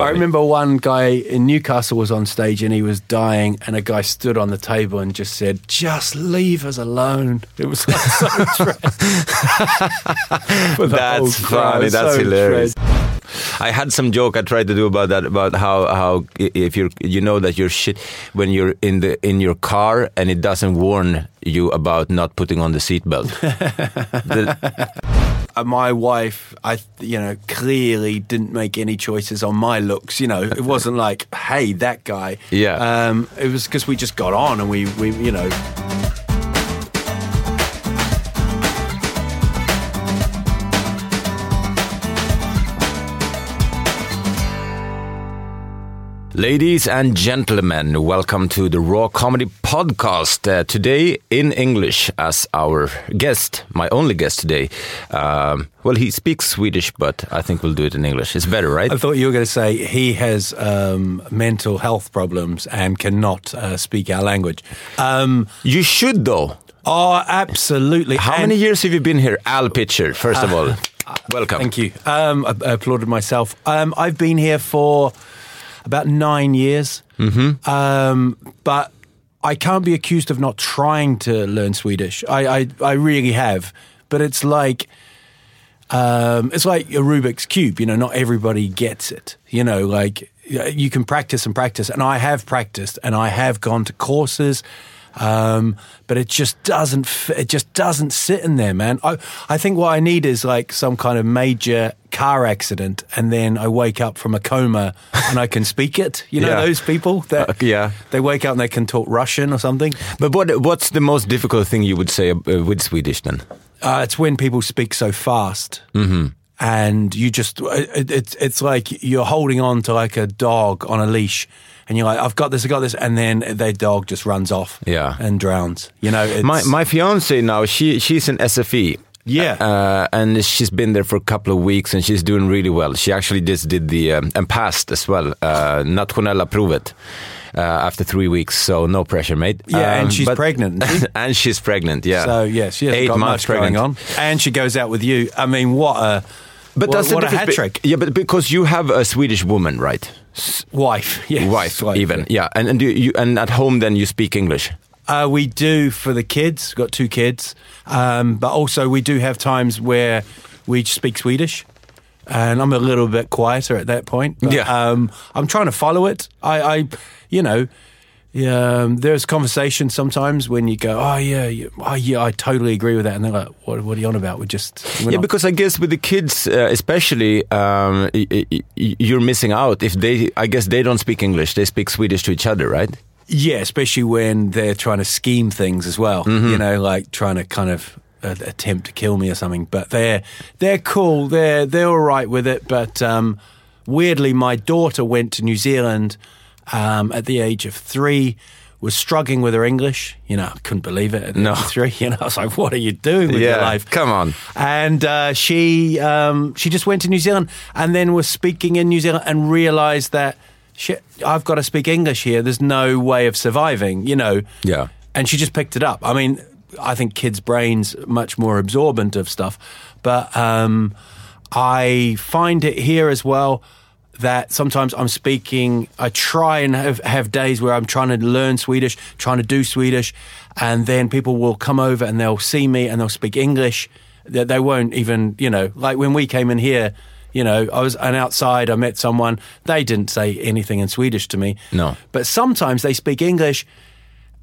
I remember one guy in Newcastle was on stage and he was dying, and a guy stood on the table and just said, "Just leave us alone." It was like so That's funny. That's So hilarious. I had some joke I tried to do about that about how how if you're you know that you're shit when you're in the in your car and it doesn't warn you about not putting on the seatbelt. Uh, my wife, I you know clearly didn't make any choices on my looks. You know, it wasn't like, "Hey, that guy." Yeah. Um, it was because we just got on and we we you know Ladies and gentlemen, welcome to the Raw Comedy Podcast. Uh, today in English, as our guest, my only guest today. Um, well, he speaks Swedish, but I think we'll do it in English. It's better, right? I thought you were going to say he has um, mental health problems and cannot uh, speak our language. Um, You should, though. oh, absolutely. How And- many years have you been here? Al Pitcher, first of all. Welcome. Thank you. Um, I, I applauded myself. Um, I've been here for about nine years, mm-hmm. um, but I can't be accused of not trying to learn Swedish. I, I, I really have, but it's like um, it's like a Rubik's cube. You know, not everybody gets it. You know, like you can practice and practice, and I have practiced, and I have gone to courses. Um, but it just doesn't. It just doesn't sit in there, man. I I think what I need is like some kind of major car accident, and then I wake up from a coma and I can speak it. You know Yeah. those people that Uh, yeah. they wake up and they can talk Russian or something. But what what's the most difficult thing you would say uh, with Swedish then? Uh, it's when people speak so fast, mm-hmm. and you just it, it's it's like you're holding on to like a dog on a leash, and you're like, I've got this, I've got this, and then their dog just runs off, Yeah. and drowns. You know, it's, My my fiance now she she's in SFI. Yeah. uh, and she's been there for a couple of weeks, and she's doing really well. She actually just did the um, and passed as well, uh, nationella provet. Uh, after three weeks, so no pressure, mate. Yeah, and Um, she's but- pregnant, and she's pregnant. Yeah. so yes, she hasn't eight got months pregnant. going on, and she goes out with you. I mean, what a But what, that's what a hat trick, Yeah, but because you have a Swedish woman, right? Wife, yes, Wife, even. Yeah, and and do you and at home then you speak English. Uh, we do for the kids. Got two kids, um, but also we do have times where we speak Swedish, and I'm a little bit quieter at that point. But, Yeah. um, I'm trying to follow it. I, I you know, um, there's conversations sometimes when you go, oh yeah, yeah, oh yeah, I totally agree with that, and they're like, what, what are you on about? We're just we're Yeah, not- because I guess with the kids, uh, especially, um, y- y- y- you're missing out if they. I guess they don't speak English; they speak Swedish to each other, right? Yeah, especially when they're trying to scheme things as well. You know, like trying to kind of uh, attempt to kill me or something. But they're they're cool. They're they're all right with it. But um, weirdly, my daughter went to New Zealand um, at the age of three. Was struggling with her English. You know, I couldn't believe it. At No. three. You know, I was like, "What are you doing with your life? come on." And uh, she um, she just went to New Zealand and then was speaking in New Zealand and realised that shit, I've got to speak English here. There's no way of surviving, you know. Yeah. And she just picked it up. I mean, I think kids' brains much more absorbent of stuff, but um, I find it here as well that sometimes I'm speaking. I try and have, have days where I'm trying to learn Swedish, trying to do Swedish, and then people will come over and they'll see me and they'll speak English. That they won't even, you know, like when we came in here. You know, I was and outside. I met someone. They didn't say anything in Swedish to me. No. but sometimes they speak English,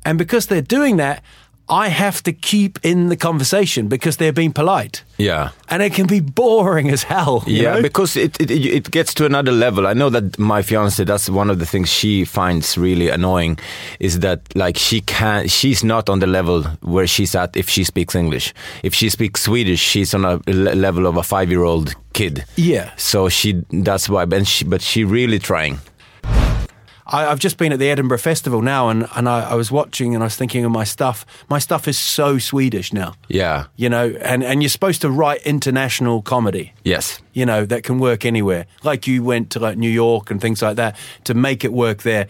and because they're doing that, I have to keep in the conversation because they're being polite. Yeah. and it can be boring as hell. you Yeah, know? because it, it it gets to another level. I know that my fiance. That's one of the things she finds really annoying, is that like she can't, she's not on the level where she's at if she speaks English. If she speaks Swedish, she's on a level of a five year old kid. Yeah. So she that's why, but she, but she really trying. I, I've just been at the Edinburgh Festival now, and, and I, I was watching and I was thinking of my stuff. My stuff is so Swedish now, Yeah. you know, and, and you're supposed to write international comedy, Yes. you know, that can work anywhere. Like you went to like New York and things like that to make it work there.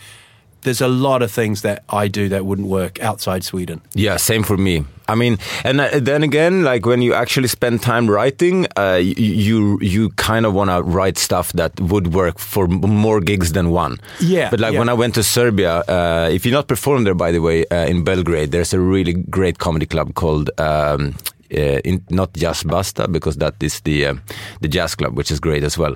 There's a lot of things that I do that wouldn't work outside Sweden. Yeah, same for me. I mean, and uh, then again, like when you actually spend time writing, uh, you you, kind of want to write stuff that would work for more gigs than one. Yeah, But like yeah. when I went to Serbia, uh, if you're not performed there, by the way, uh, in Belgrade, there's a really great comedy club called. Um, uh, in, not Jazz Basta because that is the uh, the jazz club, which is great as well.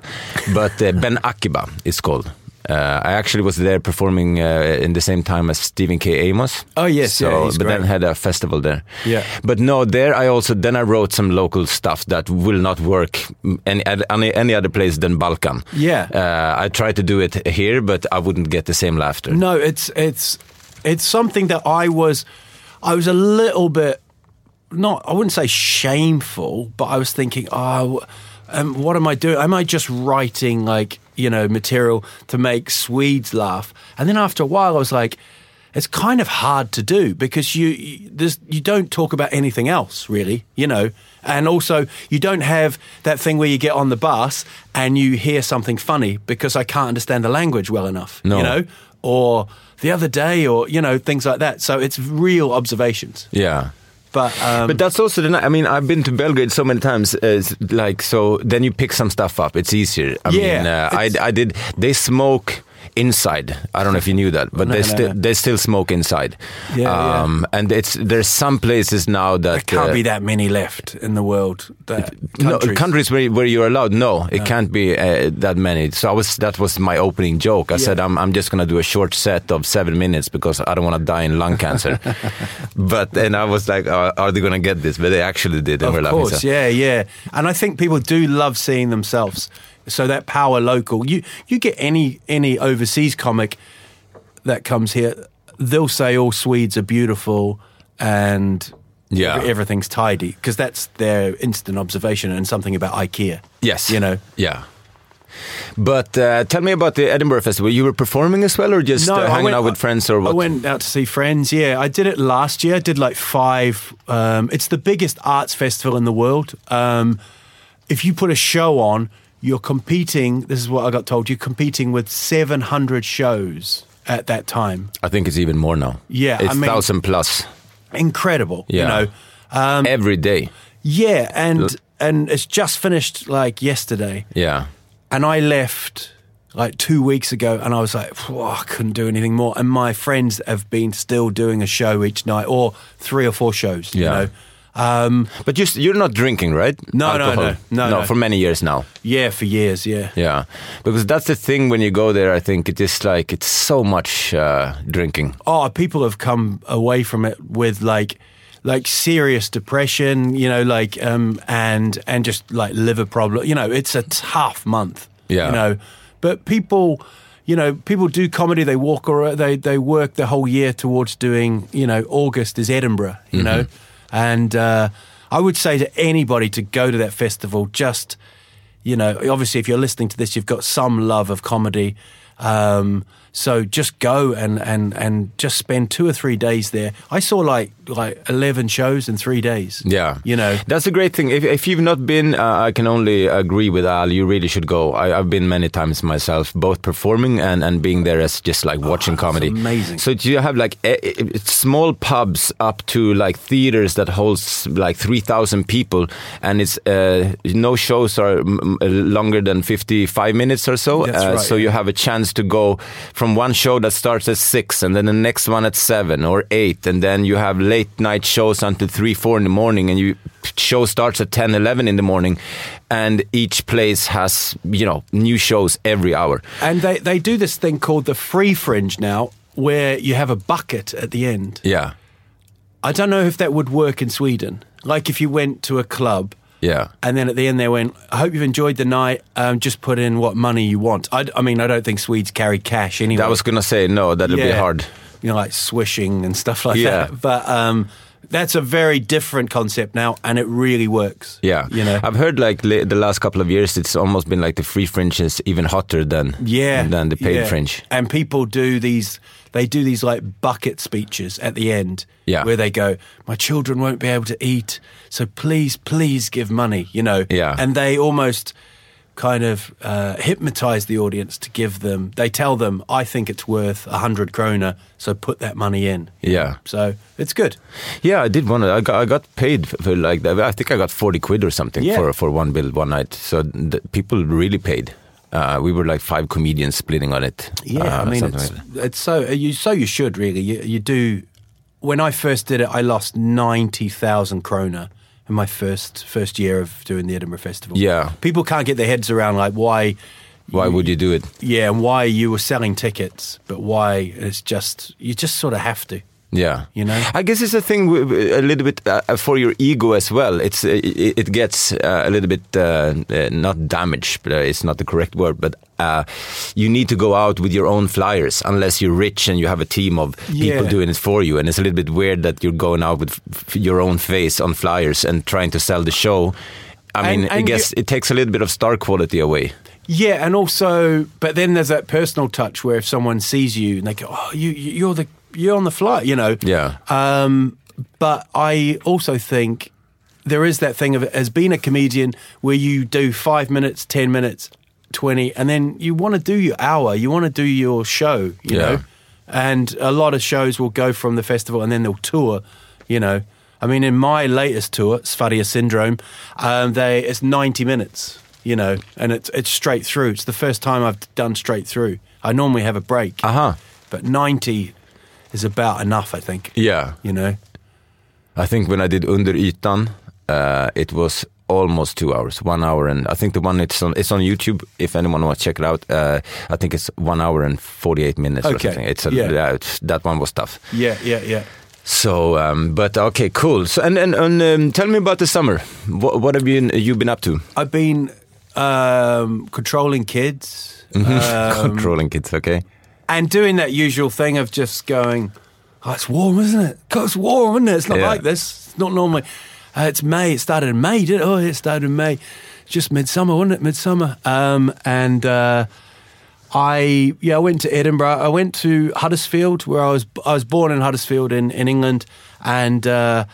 But uh, Ben Akiba is called. Uh, I actually was there performing uh, in the same time as Stephen K. Amos. Oh, yes, so, yeah, but then had a festival there. Yeah. But no, there I also then I wrote some local stuff that will not work any any, any other place than Balkan. Yeah. Uh, I tried to do it here, but I wouldn't get the same laughter. No, it's it's it's something that I was I was a little bit not I wouldn't say shameful, but I was thinking, oh, um, what am I doing? Am I just writing like you know material to make Swedes laugh? And then after a while, I was like. It's kind of hard to do because you you, there's, you don't talk about anything else really, you know, and also you don't have that thing where you get on the bus and you hear something funny because I can't understand the language well enough, No. you know, or the other day, or you know things like that. So it's real observations. Yeah. But um, But that's also the. ni- I mean, I've been to Belgrade so many times. Uh, like so, then you pick some stuff up. It's easier. I Yeah, mean, uh, I, I did. They smoke inside. I don't know if you knew that, but No, they no, still no. they still smoke inside. Yeah, yeah. um, and it's there's some places now that there can't uh, be that many left in the world. That No, countries. countries where where you're allowed. No, it can't be uh, that many. So I was that was my opening joke. I Yeah. said I'm I'm just gonna do a short set of seven minutes because I don't want to die in lung cancer. but and I was like, are, are they gonna get this? But they actually did. Of course, yeah, yeah. And I think people do love seeing themselves. So that power local. You you get any any overseas comic that comes here, they'll say all Swedes are beautiful and Yeah. everything's tidy because that's their instant observation and something about IKEA. Yes. you know. Yeah. But uh, tell me about the Edinburgh Festival. You were performing as well, or just uh, I hanging went- out with friends, or what? I went out to see friends. Yeah, I did it last year. I did like five. Um, it's the biggest arts festival in the world. Um, if you put a show on, you're competing. This is what I got told. You're competing with 700 shows at that time. I think it's even more now. Yeah, it's I mean- thousand plus Incredible. Yeah. You know. Um, every day. Yeah, and and it's just finished like yesterday. Yeah. And I left like two weeks ago, and I was like, I couldn't do anything more. And my friends have been still doing a show each night, or three or four shows. You Yeah. know, um, But you, you're not drinking, right? No, no, no. No, no. for many years now. yeah, for years, yeah. Yeah, because that's the thing when you go there. I think it is like it's so much uh, drinking. Oh, people have come away from it with like, like serious depression, you know, like, um, and and just like liver problem. You know, it's a tough month. Yeah. You know, but people. You know, people do comedy. They walk or they they work the whole year towards doing. You know, August is Edinburgh. You know, and uh, I would say to anybody to go to that festival. Just you know, obviously, if you're listening to this, you've got some love of comedy. Um, so just go and, and, and just spend two or three days there. I saw like like eleven shows in three days. Yeah, you know, that's a great thing. If, if you've not been, uh, I can only agree with Al. You really should go. I, I've been many times myself, both performing and, and being there as just like watching comedy. amazing. So you have like eh, eh, small pubs up to like theaters that holds like three thousand people, and it's uh, no shows are longer than fifty five minutes or so. Uh, right, so yeah. you have a chance to go. From one show that starts at six, and then the next one at seven or eight, and then you have late night shows until three, four in the morning, and you show starts at 10, 11 in the morning, and each place has you know new shows every hour. And they, they do this thing called the free fringe now, where you have a bucket at the end. Yeah, I don't know if that would work in Sweden. Like if you went to a club yeah. and then at the end they went, I hope you've enjoyed the night. Um, just put in what money you want. I, I mean, I don't think Swedes carry cash anyway. That was gonna say no. That'd be hard. You know, like swishing and stuff like Yeah. that. But um, that's a very different concept now, and it really works. Yeah, You know? I've heard like the last couple of years, it's almost been like the free fringe is even hotter than yeah, than the paid yeah. fringe. And people do these. They do these like bucket speeches at the end, Yeah. where they go, "My children won't be able to eat, so please, please give money." You know, Yeah. And they almost kind of uh, hypnotize the audience to give them. They tell them, "I think it's worth a hundred krona, so put that money in." Yeah. So it's good. Yeah, I did one. I got, I got paid for, like. I think I got forty quid or something Yeah. for for one bill one night. So the, people really paid. Uh, we were like five comedians splitting on it. Yeah, Uh, I mean, it's, like it's so you so you should really you, you do. When I first did it, I lost ninety thousand krona in my first first year of doing the Edinburgh Festival. Yeah. people can't get their heads around like why. Why would you do it? Yeah, and why you were selling tickets, but why it's just you just sort of have to. Yeah, You know? I guess it's a thing a little bit uh, for your ego as well. It's uh, it, it gets uh, a little bit uh, uh, not damaged, but uh, it's not the correct word. But uh, you need to go out with your own flyers unless you're rich and you have a team of people Yeah. doing it for you. And it's a little bit weird that you're going out with f- your own face on flyers and trying to sell the show. I And- mean, I guess it takes a little bit of star quality away. Yeah, and also, but then there's that personal touch where if someone sees you and they go, "Oh, you- you're the you're on the flight," you know. Yeah. Um, but I also think there is that thing of as being a comedian where you do five minutes, ten minutes, twenty, and then you want to do your hour, you want to do your show, you Yeah. know. And a lot of shows will go from the festival and then they'll tour, you know. I mean, in my latest tour, Sphadia Syndrome, um, they it's ninety minutes, you know, and it's it's straight through. It's the first time I've done straight through. I normally have a break, Aha. but ninety is about enough, I think. Yeah. You know. I think when I did Under ytan, uh, it was almost two hours, one hour, and I think the one it's on it's on YouTube. If anyone wants to check it out, uh, I think it's one hour and forty eight minutes or something. It's a, Yeah. yeah, it's, that one was tough. Yeah, yeah, yeah. So, um, but okay, cool. So, and and, and um, tell me about the summer. What, what have you you been up to? I've been um, controlling kids Mm-hmm. um, Controlling kids, okay? And doing that usual thing of just going, oh, it's warm, isn't it? God, it's warm, isn't it? It's not Yeah. like this. It's not normally. Uh, it's May. It started in May, did it? Oh, it started in May. Just midsummer, wasn't it? Midsummer. Um, and uh, I, yeah, I went to Edinburgh. I went to Huddersfield, where I was. I was born in Huddersfield in, in England, and uh,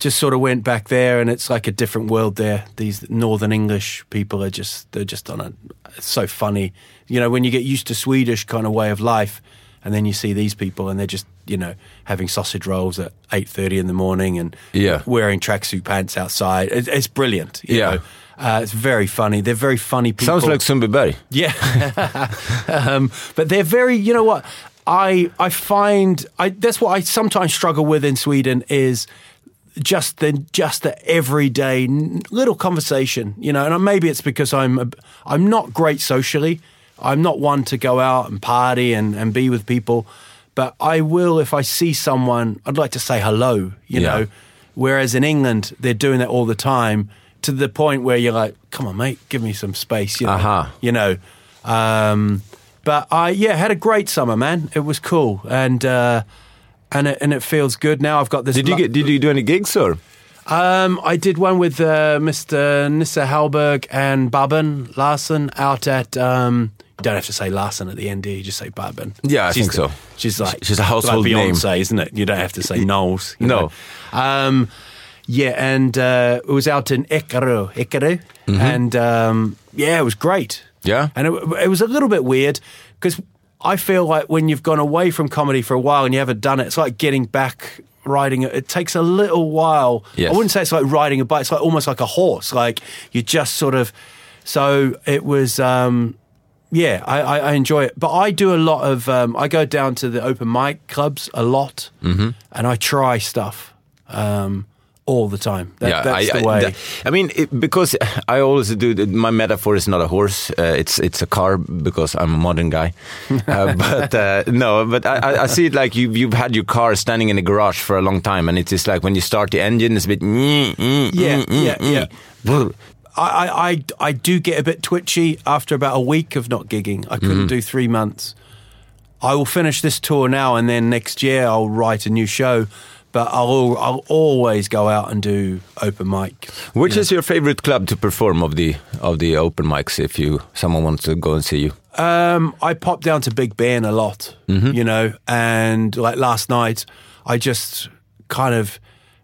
just sort of went back there. And it's like a different world there. These Northern English people are just they're just on a. It's so funny, you know, when you get used to Swedish kind of way of life, and then you see these people, and they're just you know having sausage rolls at eight thirty in the morning and Yeah. wearing tracksuit pants outside. It, it's brilliant. you Yeah. know. Uh, it's very funny. They're very funny people. Sounds like Sundbyberg. Yeah, um, but they're very. You know what? I I find I that's what I sometimes struggle with in Sweden is just the just the everyday little conversation. You know, and maybe it's because I'm a, I'm not great socially. I'm not one to go out and party and, and be with people, but I will if I see someone. I'd like to say hello. You Yeah. know, whereas in England they're doing that all the time to the point where you're like, come on, mate, give me some space. You know, Aha. you know. Um, but I yeah had a great summer, man. It was cool, and uh, and it, and it feels good now. I've got this. Did you get? Did you do any gigs or? Um, I did one with uh, Mr. Nisse Hellberg and Babben Larsson out at. Um, you don't have to say Larsson at the end, do you? Just say Babben. Yeah, I She's think so. She's like She's a household like name. Beyonce, isn't it? You don't have to say Knowles. No. Um, yeah, and uh, it was out in Eckerö, Eckerö, and um, yeah, it was great. Mm-hmm. Yeah? and it, it was a little bit weird because I feel like when you've gone away from comedy for a while and you haven't done it, it's like getting back riding it. It takes a little while. Yes. I wouldn't say it's like riding a bike. It's like almost like a horse. Like you just sort of. So it was. Um, yeah, I, I, I enjoy it. But I do a lot of. Um, I go down to the open mic clubs a lot, Mm-hmm. and I try stuff um, all the time. That, that's I, the I, way. that- I mean, it, because I always do. My metaphor is not a horse; uh, it's it's a car because I'm a modern guy. Uh, but uh, no, but I, I- I see it like you you've had your car standing in a garage for a long time, and it's just like when you start the engine, it's a bit. mm, mm, Yeah, mm, mm, yeah, mm. yeah. I, I, I, I do get a bit twitchy after about a week of not gigging. I couldn't Mm-hmm. do three months. I will finish this tour now, and then next year I'll write a new show. But I'll I'll always go out and do open mic. Which is your favorite club to perform of the of the open mics? If you someone wants to go and see you, Um, I pop down to Big Ben a lot, you know, and like last night, I just kind of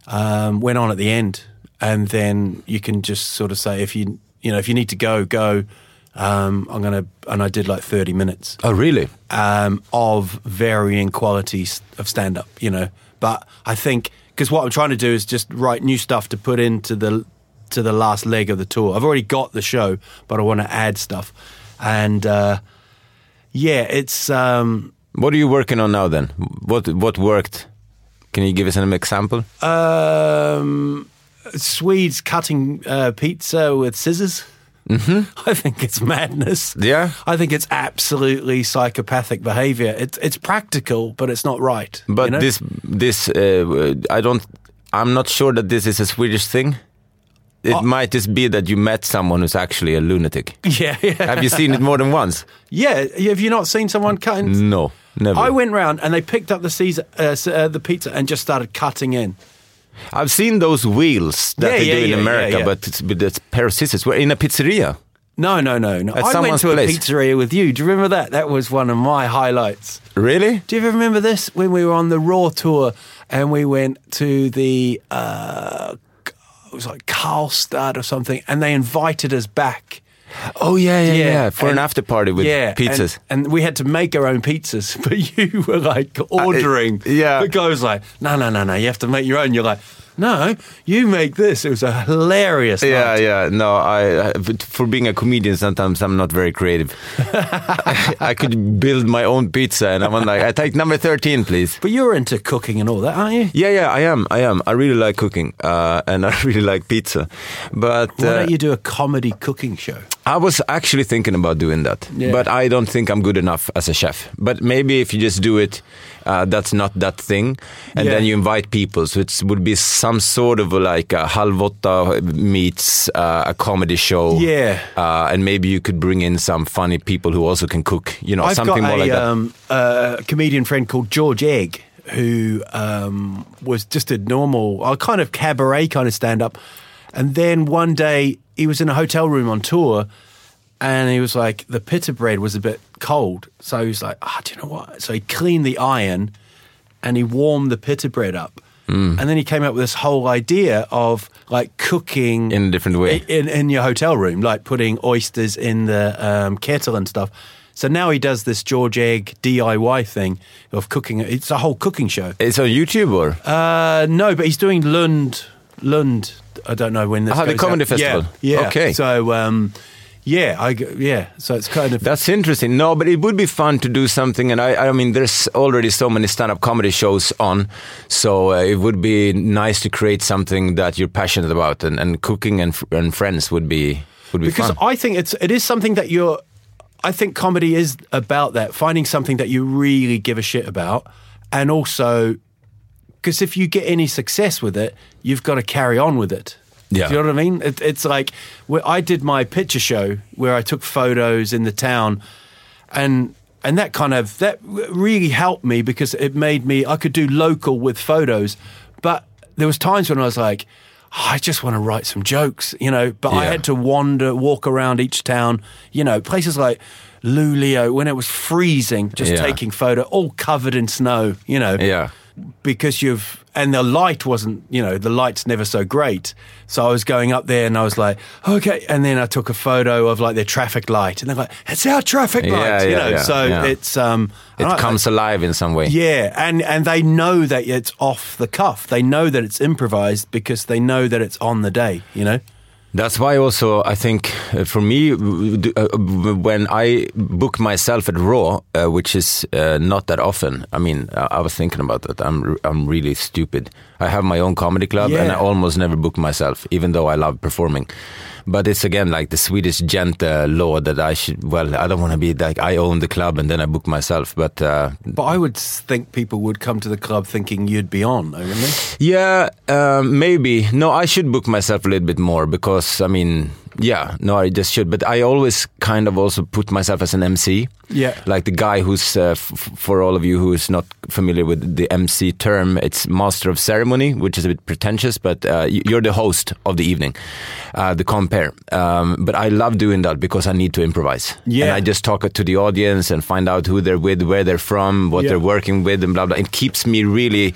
um, went on at the end, and then you can just sort of say if you you know if you need to go, go. Um, I'm gonna and I did like 30 minutes oh really? um, of varying qualities of stand up, you know. But I think because what I'm trying to do is just write new stuff to put into the to the last leg of the tour. I've already got the show, but I want to add stuff, and uh, yeah, it's um, What are you working on now then? What what worked? Can you give us an example? um, Swedes cutting uh, pizza with scissors. Mm-hmm. I think it's madness. Yeah? I think it's absolutely psychopathic behavior. It's it's practical, but it's not right. But you know? this this uh, I don't I'm not sure that this is a Swedish thing. It Oh. might just be that you met someone who's actually a lunatic. yeah, yeah. Have you seen it more than once? Yeah, have you not seen someone cutting? No, never. I went round and they picked up the Caesar, uh, uh, the pizza and just started cutting in. I've seen those wheels that Yeah, they yeah, do in America, but it's with a pair of scissors. We're in a pizzeria. No, no, no, no. At I went someone's to a pizzeria with you. Do you remember that? That was one of my highlights. Really? Do you ever remember this when we were on the Raw tour and we went to the uh, it was like Karlstad or something, and they invited us back. Oh yeah, yeah, yeah. Yeah, For an after party with yeah, pizzas. and, and we had to make our own pizzas. But you were like ordering. yeah. the guy was like, "No, no, no, no, you have to make your own." You're like, "No, you make this." It was a hilarious. Yeah, night. yeah. No, I, I for being a comedian, sometimes I'm not very creative. I, could build my own pizza, and I'm like, I take number thirteen, please. But you're into cooking and all that, aren't you? Yeah, yeah, I am. I am. I really like cooking, uh, and I really like pizza. But Why uh, don't you do a comedy cooking show? I was actually thinking about doing that, Yeah. but I don't think I'm good enough as a chef. But maybe if you just do it, uh, that's not that thing, and Yeah. then you invite people, so it would be some sort of like a halvotta meets uh, a comedy show. Yeah. uh, and maybe you could bring in some funny people who also can cook. You know, I've something got more a, like that. um, a comedian friend called George Egg who um, was just a normal, a kind of cabaret kind of stand up. And then one day he was in a hotel room on tour and he was like, the pita bread was a bit cold. So he was like, ah, do you know what? So he cleaned the iron and he warmed the pita bread up. Mm. And then he came up with this whole idea of like cooking In a different way. in, in your hotel room, like putting oysters in the um, kettle and stuff. So now he does this George Egg DIY thing of cooking. It's a whole cooking show. It's on YouTube or Uh, no, but he's doing Lund. Lund. I don't know when this. Ah, the comedy out. festival. Yeah. yeah. Okay. So um, yeah, I yeah. So it's kind of That's interesting. No, but it would be fun to do something. And I, I mean, there's already so many stand-up comedy shows on, so uh, it would be nice to create something that you're passionate about, and, and cooking and and friends would be would be because fun. I think it's it is something that you're. I think comedy is about that finding something that you really give a shit about, and also because if you get any success with it, you've got to carry on with it. Yeah. Do you know what I mean? It, it's like where I did my picture show where I took photos in the town, and and that kind of that really helped me because it made me I could do local with photos, but there was times when I was like. "Oh, I just want to write some jokes, you know, but I had to wander, walk around each town, you know, places like Luleå when it was freezing, just Yeah. taking photo, all covered in snow, you know yeah, because you've and the light wasn't you know the light's never so great so i was going up there and i was like okay and then i took a photo of like their traffic light and they're like it's our traffic Yeah, light you yeah, know yeah, so yeah. it's um it comes alive in some way. yeah and and they know that it's off the cuff they know that it's improvised because they know that it's on the day you know That's why also I think uh, for me uh, when I book myself at Raw, uh, which is uh, not that often. I mean, I, I was thinking about that. I'm I'm really stupid. I have my own comedy club, and I almost never book myself, even though I love performing. But it's again like the Swedish gent uh, law that I should. Well, I don't want to be like I own the club and then I book myself. But uh, But I would think people would come to the club thinking you'd be on, wouldn't they? Yeah, um, maybe. No, I should book myself a little bit more because, I mean, yeah, no, I just should. But I always kind of also put myself as an MC. Yeah. Like the guy who's, uh, f- for all of you who is not familiar with the MC term, it's Master of Ceremony, which is a bit pretentious, but uh, you're the host of the evening, uh, the compère. Um, but I love doing that because I need to improvise. Yeah. And I just talk to the audience and find out who they're with, where they're from, what Yeah. they're working with, and blah, blah. It keeps me really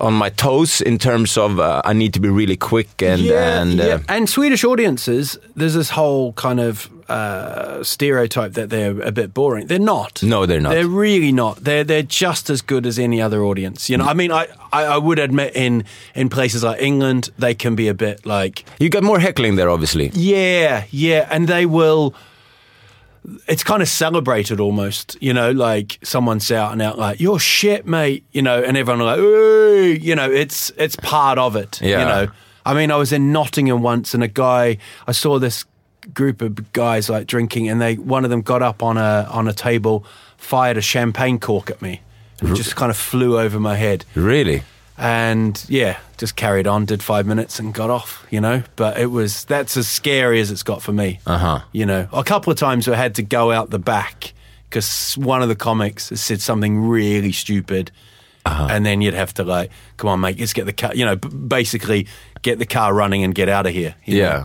on my toes in terms of uh, I need to be really quick and and uh, and Swedish audiences, there's this whole kind of uh, stereotype that they're a bit boring. They're not. No, they're not. They're really not. They're they're just as good as any other audience. You know, I mean, I, I, I would admit in in places like England, they can be a bit like you get more heckling there, obviously. yeah, yeah, and they will. It's kind of celebrated almost, you know, like someone's out and out like "you're shit, mate," you know, and everyone like, "Ooh," you know, it's it's part of it, Yeah. you know. I mean, I was in Nottingham once, and a guy, I saw this group of guys like drinking, and they one of them got up on a on a table, fired a champagne cork at me, and just kind of flew over my head Really? and yeah, just carried on, did five minutes and got off, you know. But it was that's as scary as it's got for me. Uh-huh. You know, a couple of times I had to go out the back because one of the comics said something really stupid, Uh-huh. and then you'd have to like, come on, mate, let's get the car. You know, b- basically get the car running and get out of here. Yeah. know.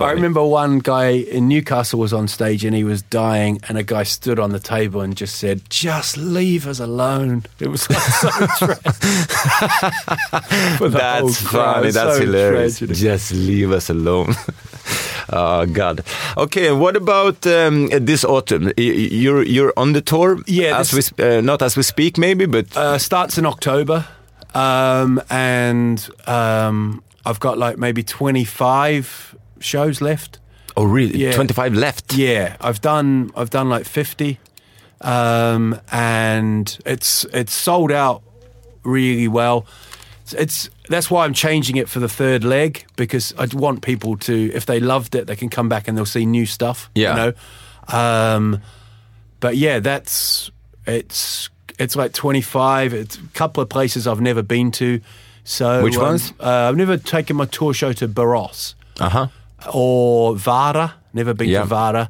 I remember one guy in Newcastle was on stage and he was dying, and a guy stood on the table and just said, "Just leave us alone." It was like so tragic. That's funny. That's so hilarious. Just leave us alone. oh God. Okay. What about um, this autumn? You're you're on the tour. Yeah, As we uh, not as we speak, maybe, but Uh, starts in October, um, and um, I've got like maybe twenty five shows left. oh really? yeah. Twenty five left. Yeah, I've done I've done like fifty, um, and it's it's sold out really well. It's, it's that's why I'm changing it for the third leg because I want people to if they loved it they can come back and they'll see new stuff. Yeah. you know. Um, but yeah, that's it's it's like 25. It's a couple of places I've never been to. So Which um, ones? Uh, I've never taken my tour show to Borås Uh huh. Or Vara. Never been to Vara.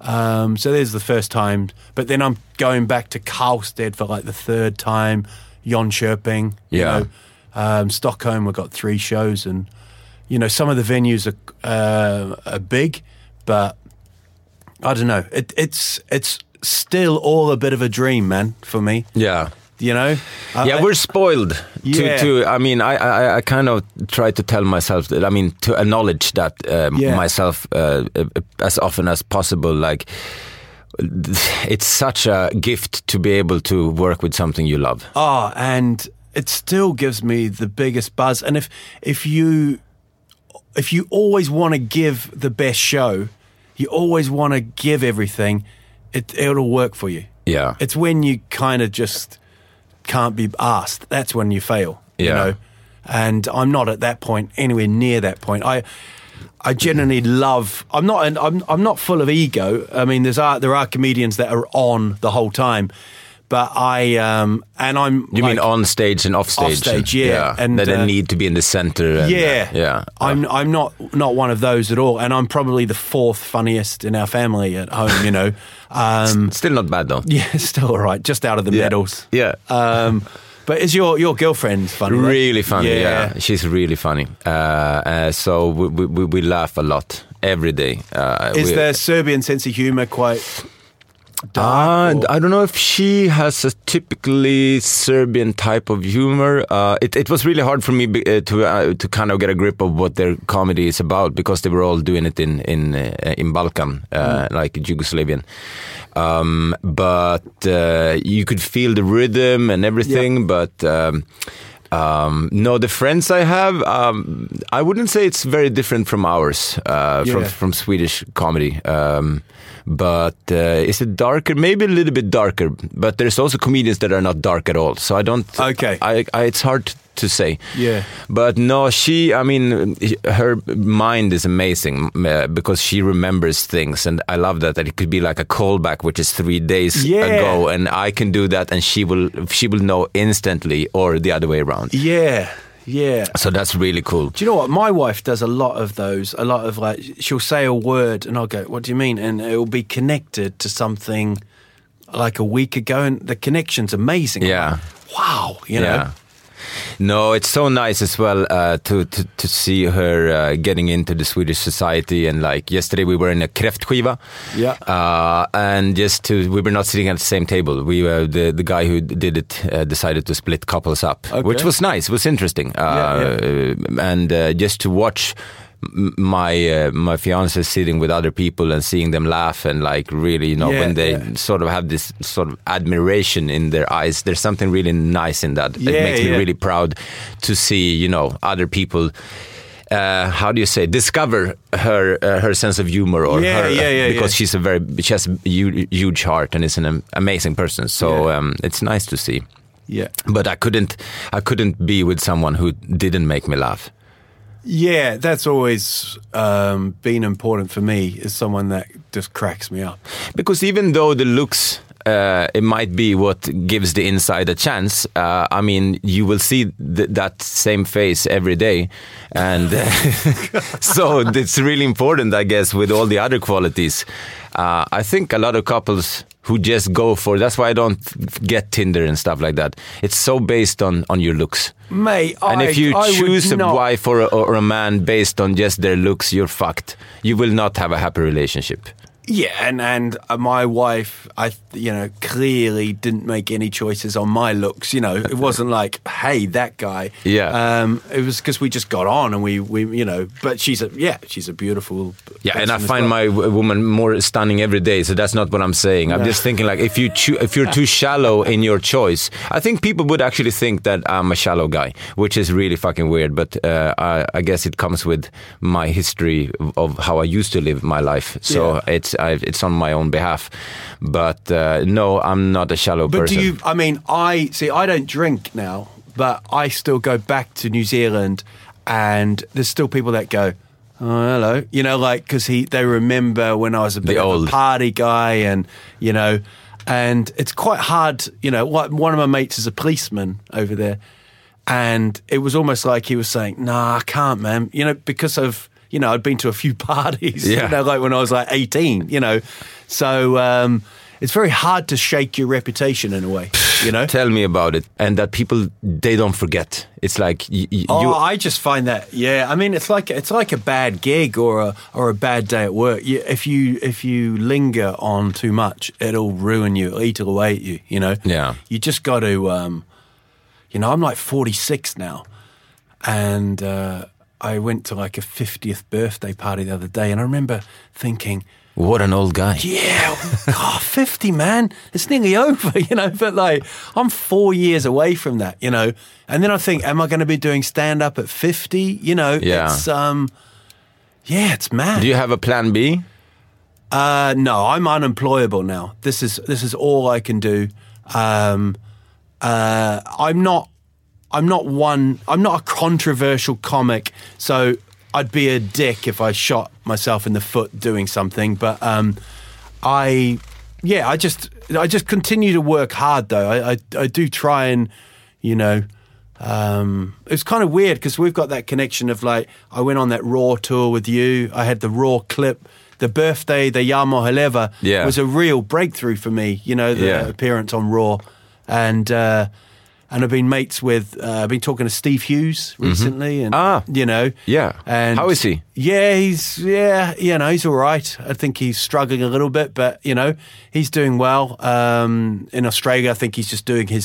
Um, so there's the first time. But then I'm going back to Karlstad for like the third time. Jönköping. you Yeah. know. Um, Stockholm, we've got three shows. And, you know, some of the venues are, uh, are big, but I don't know. It, it's, it's still all a bit of a dream, man, for me. Yeah. You know? yeah, we're spoiled. Yeah. To, to I mean, I, I, I kind of try to tell myself that. I mean, to acknowledge that um, Yeah. myself uh, uh, as often as possible. Like, it's such a gift to be able to work with something you love. Oh, and it still gives me the biggest buzz. And if if you if you always want to give the best show, you always want to give everything, it it'll work for you. Yeah. It's when you kind of just can't be asked. That's when you fail. You know? And I'm not at that point, anywhere near that point. I I genuinely love. I'm not. I'm. I'm not full of ego. I mean, there's are there are comedians that are on the whole time, but I um and I'm. You mean on stage and off stage? Offstage, yeah. And And, that they uh, need to be in the center. And, yeah, uh, yeah. I'm. I'm not not one of those at all, and I'm probably the fourth funniest in our family at home. You know. Um, Still not bad though. yeah, still all right. Just out of the Yeah. medals. Yeah. Um, but is your your girlfriend funny? right? Really funny, yeah. yeah. She's really funny. Uh, uh, so we, we, we- laugh a lot every day. Uh, Is their Serbian sense of humor quite Uh, I don't know if she has a typically Serbian type of humor. Uh, it, it was really hard for me be- uh, to uh, to kind of get a grip of what their comedy is about because they were all doing it in in uh, in Balkan, uh, like Yugoslavian. Um, but uh, you could feel the rhythm and everything. But um, Um, no, the friends I have, um, I wouldn't say it's very different from ours, uh, from Yeah. from Swedish comedy. Um, but uh, is it darker? Maybe a little bit darker. But there's also comedians that are not dark at all. So I don't. Okay. I, I it's hard to say. Yeah. But no, she. I mean, her mind is amazing uh, because she remembers things, and I love that. That it could be like a callback, which is three days Yeah. ago, and I can do that, and she will. She will know instantly, or the other way around. Yeah, yeah. So that's really cool. Do you know what? My wife does a lot of those. A lot of like, she'll say a word, and I'll go, "What do you mean?" And it will be connected to something like a week ago, and the connection's amazing. Yeah. like, wow. You know. Yeah. No, it's so nice as well uh, to, to to see her uh, getting into the Swedish society and like yesterday we were in a kräftskiva, Yeah. uh, and just to we were not sitting at the same table. We were the the guy who did it uh, decided to split couples up, which was nice. It was interesting, uh, Yeah, and uh, just to watch my uh, my fiance sitting with other people and seeing them laugh and like really you know Yeah, when they yeah. sort of have this sort of admiration in their eyes there's something really nice in that. It Yeah, makes me really proud to see you know other people uh, how do you say discover her uh, her sense of humor or Yeah, her, yeah, yeah, because she's a very she has a hu- huge heart and is an amazing person. So um, it's nice to see. Yeah. but I couldn't I couldn't be with someone who didn't make me laugh Yeah, that's always um, been important for me. Is someone that just cracks me up. Because even though the looks, uh, it might be what gives the inside a chance. Uh, I mean, you will see th- that same face every day, and so it's really important, I guess, with all the other qualities. Uh, I think a lot of couples who just go for that's why I don't get Tinder and stuff like that. It's so based on on your looks. Mate, And I, if you I choose a not- wife or a, or a man based on just their looks, you're fucked. You will not have a happy relationship. Yeah, and and uh, my wife, I you know clearly didn't make any choices on my looks. You know, it wasn't like, hey, that guy. Yeah. Um, it was because we just got on, and we we you know. But she's a yeah, she's a beautiful. Yeah, and I find well. my w- woman more stunning every day. So that's not what I'm saying. I'm just thinking like if you if you're too shallow in your choice, I think people would actually think that I'm a shallow guy, which is really fucking weird. But uh, I, I guess it comes with my history of- of how I used to live my life. So Yeah. it's I, it's on my own behalf. But uh, no, I'm not a shallow But person. But do you? I mean, I see. I don't drink now, but I still go back to New Zealand, and there's still people that go, "Oh, hello," you know, like because he they remember when I was a bit The of old. a party guy, and you know, and it's quite hard. You know, one of my mates is a policeman over there, and it was almost like he was saying, "Nah, I can't, man," you know, because of. You know, I'd been to a few parties, Yeah. you know, like when I was like 18, you know. So um, it's very hard to shake your reputation in a way, you know? Tell me about it, and that people they don't forget. It's like Oh. I just find that yeah. I mean, it's like it's like a bad gig or a or a bad day at work. You, if you if you linger on too much, it'll ruin you. It'll eat away at you. You know. Yeah. You just got to. Um, you know, I'm like 46 now, and uh, I went to like a 50th birthday party the other day, and I remember thinking. what an old guy. Yeah, God, 50, man. It's nearly over, you know. But like, I'm four years away from that, you know. And then I think, am I going to be doing stand up at 50? You know, Yeah. it's, um, yeah, it's mad. Do you have a plan B? Uh, no, I'm unemployable now. This is this is all I can do. Um, uh, I'm not. I'm not one. I'm not a controversial comic, so I'd be a dick if I shot myself in the foot doing something. But um, I, yeah, I just I just continue to work hard though. I I, I do try and you know. Um, it was kind of weird because we've got that connection of like I went on that Raw tour with you. I had the Raw clip. The birthday, the Yamo Haleva, Yeah. was a real breakthrough for me. You know, the Yeah. appearance on Raw, and uh, and I've been mates with. Uh, I've been talking to Steve Hughes recently, and Ah. you know, Yeah. And How is he? Yeah, he's yeah, you know, he's all right. I think he's struggling a little bit, but you know, he's doing well. Um, in Australia, I think he's just doing his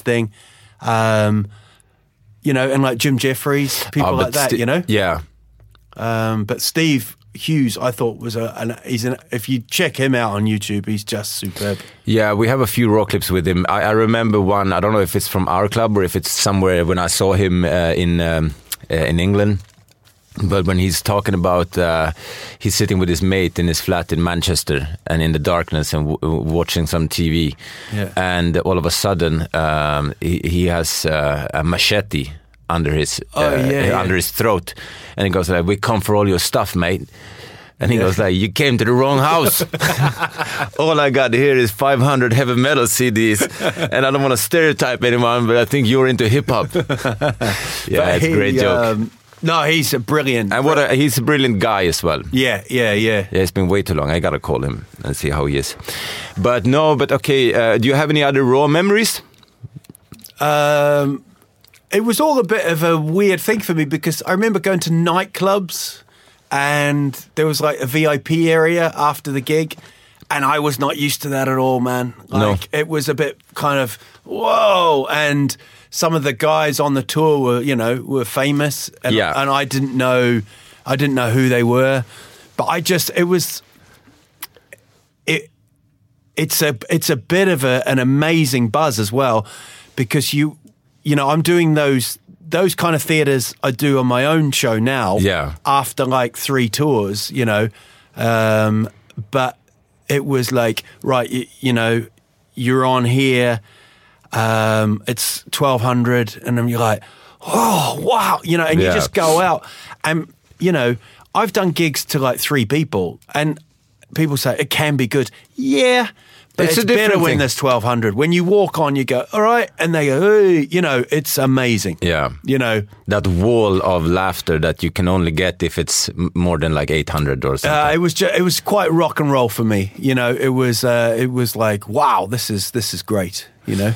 Thing. Um, you know, and like Jim Jefferies, people Oh, like that, sti- you know. Yeah. Um, but Steve Hughes, I thought was a, an, he's an, if you check him out on YouTube, he's just superb. Yeah, we have a few raw clips with him. I, I remember one. I don't know if it's from our club or if it's somewhere when I saw him uh, in um, uh, in England. But when he's talking about, uh, he's sitting with his mate in his flat in Manchester and in the darkness and w- watching some TV, Yeah. and all of a sudden um, he, he has uh, a machete under his Oh, uh, yeah, yeah. under his throat, and he goes like, "We come for all your stuff, mate." And he goes like, "You came to the wrong house." all I got here is 500 heavy metal CDs, and I don't want to stereotype anyone, but I think you're into hip hop. yeah, But it's a he, great joke. um, no, he's a brilliant. and what a, he's a brilliant guy as well. yeah, yeah, yeah. Yeah, it's been way too long. I gotta call him and see how he is. But no, but okay. Uh, do you have any other raw memories? Um, it was all a bit of a weird thing for me because I remember going to nightclubs and there was like a VIP area after the gig. And I was not used to that at all, man. No. Like it was a bit kind of whoa. And some of the guys on the tour were, you know, were famous. And, Yeah. and I didn't know, I didn't know who they were. But I just, it was, it, it's a it's a bit of a, an amazing buzz as well because you you know I'm doing those those kind of theaters I do on my own show now Yeah. after like three tours you know um, but it was like right you, you know you're on here um, it's 1200 and then you're like oh wow you know and Yeah. you just go out. And you know I've done gigs to like three people and people say it can be good. Yeah but It's it's, a better different when there's 1200 when you walk on you go all right and they go hey, you know it's amazing. Yeah. you know? That wall of laughter that you can only get if it's more than like 800 or something. uh, it was ju- it was quite rock and roll for me you know? It was uh, it was like wow this is this is great you know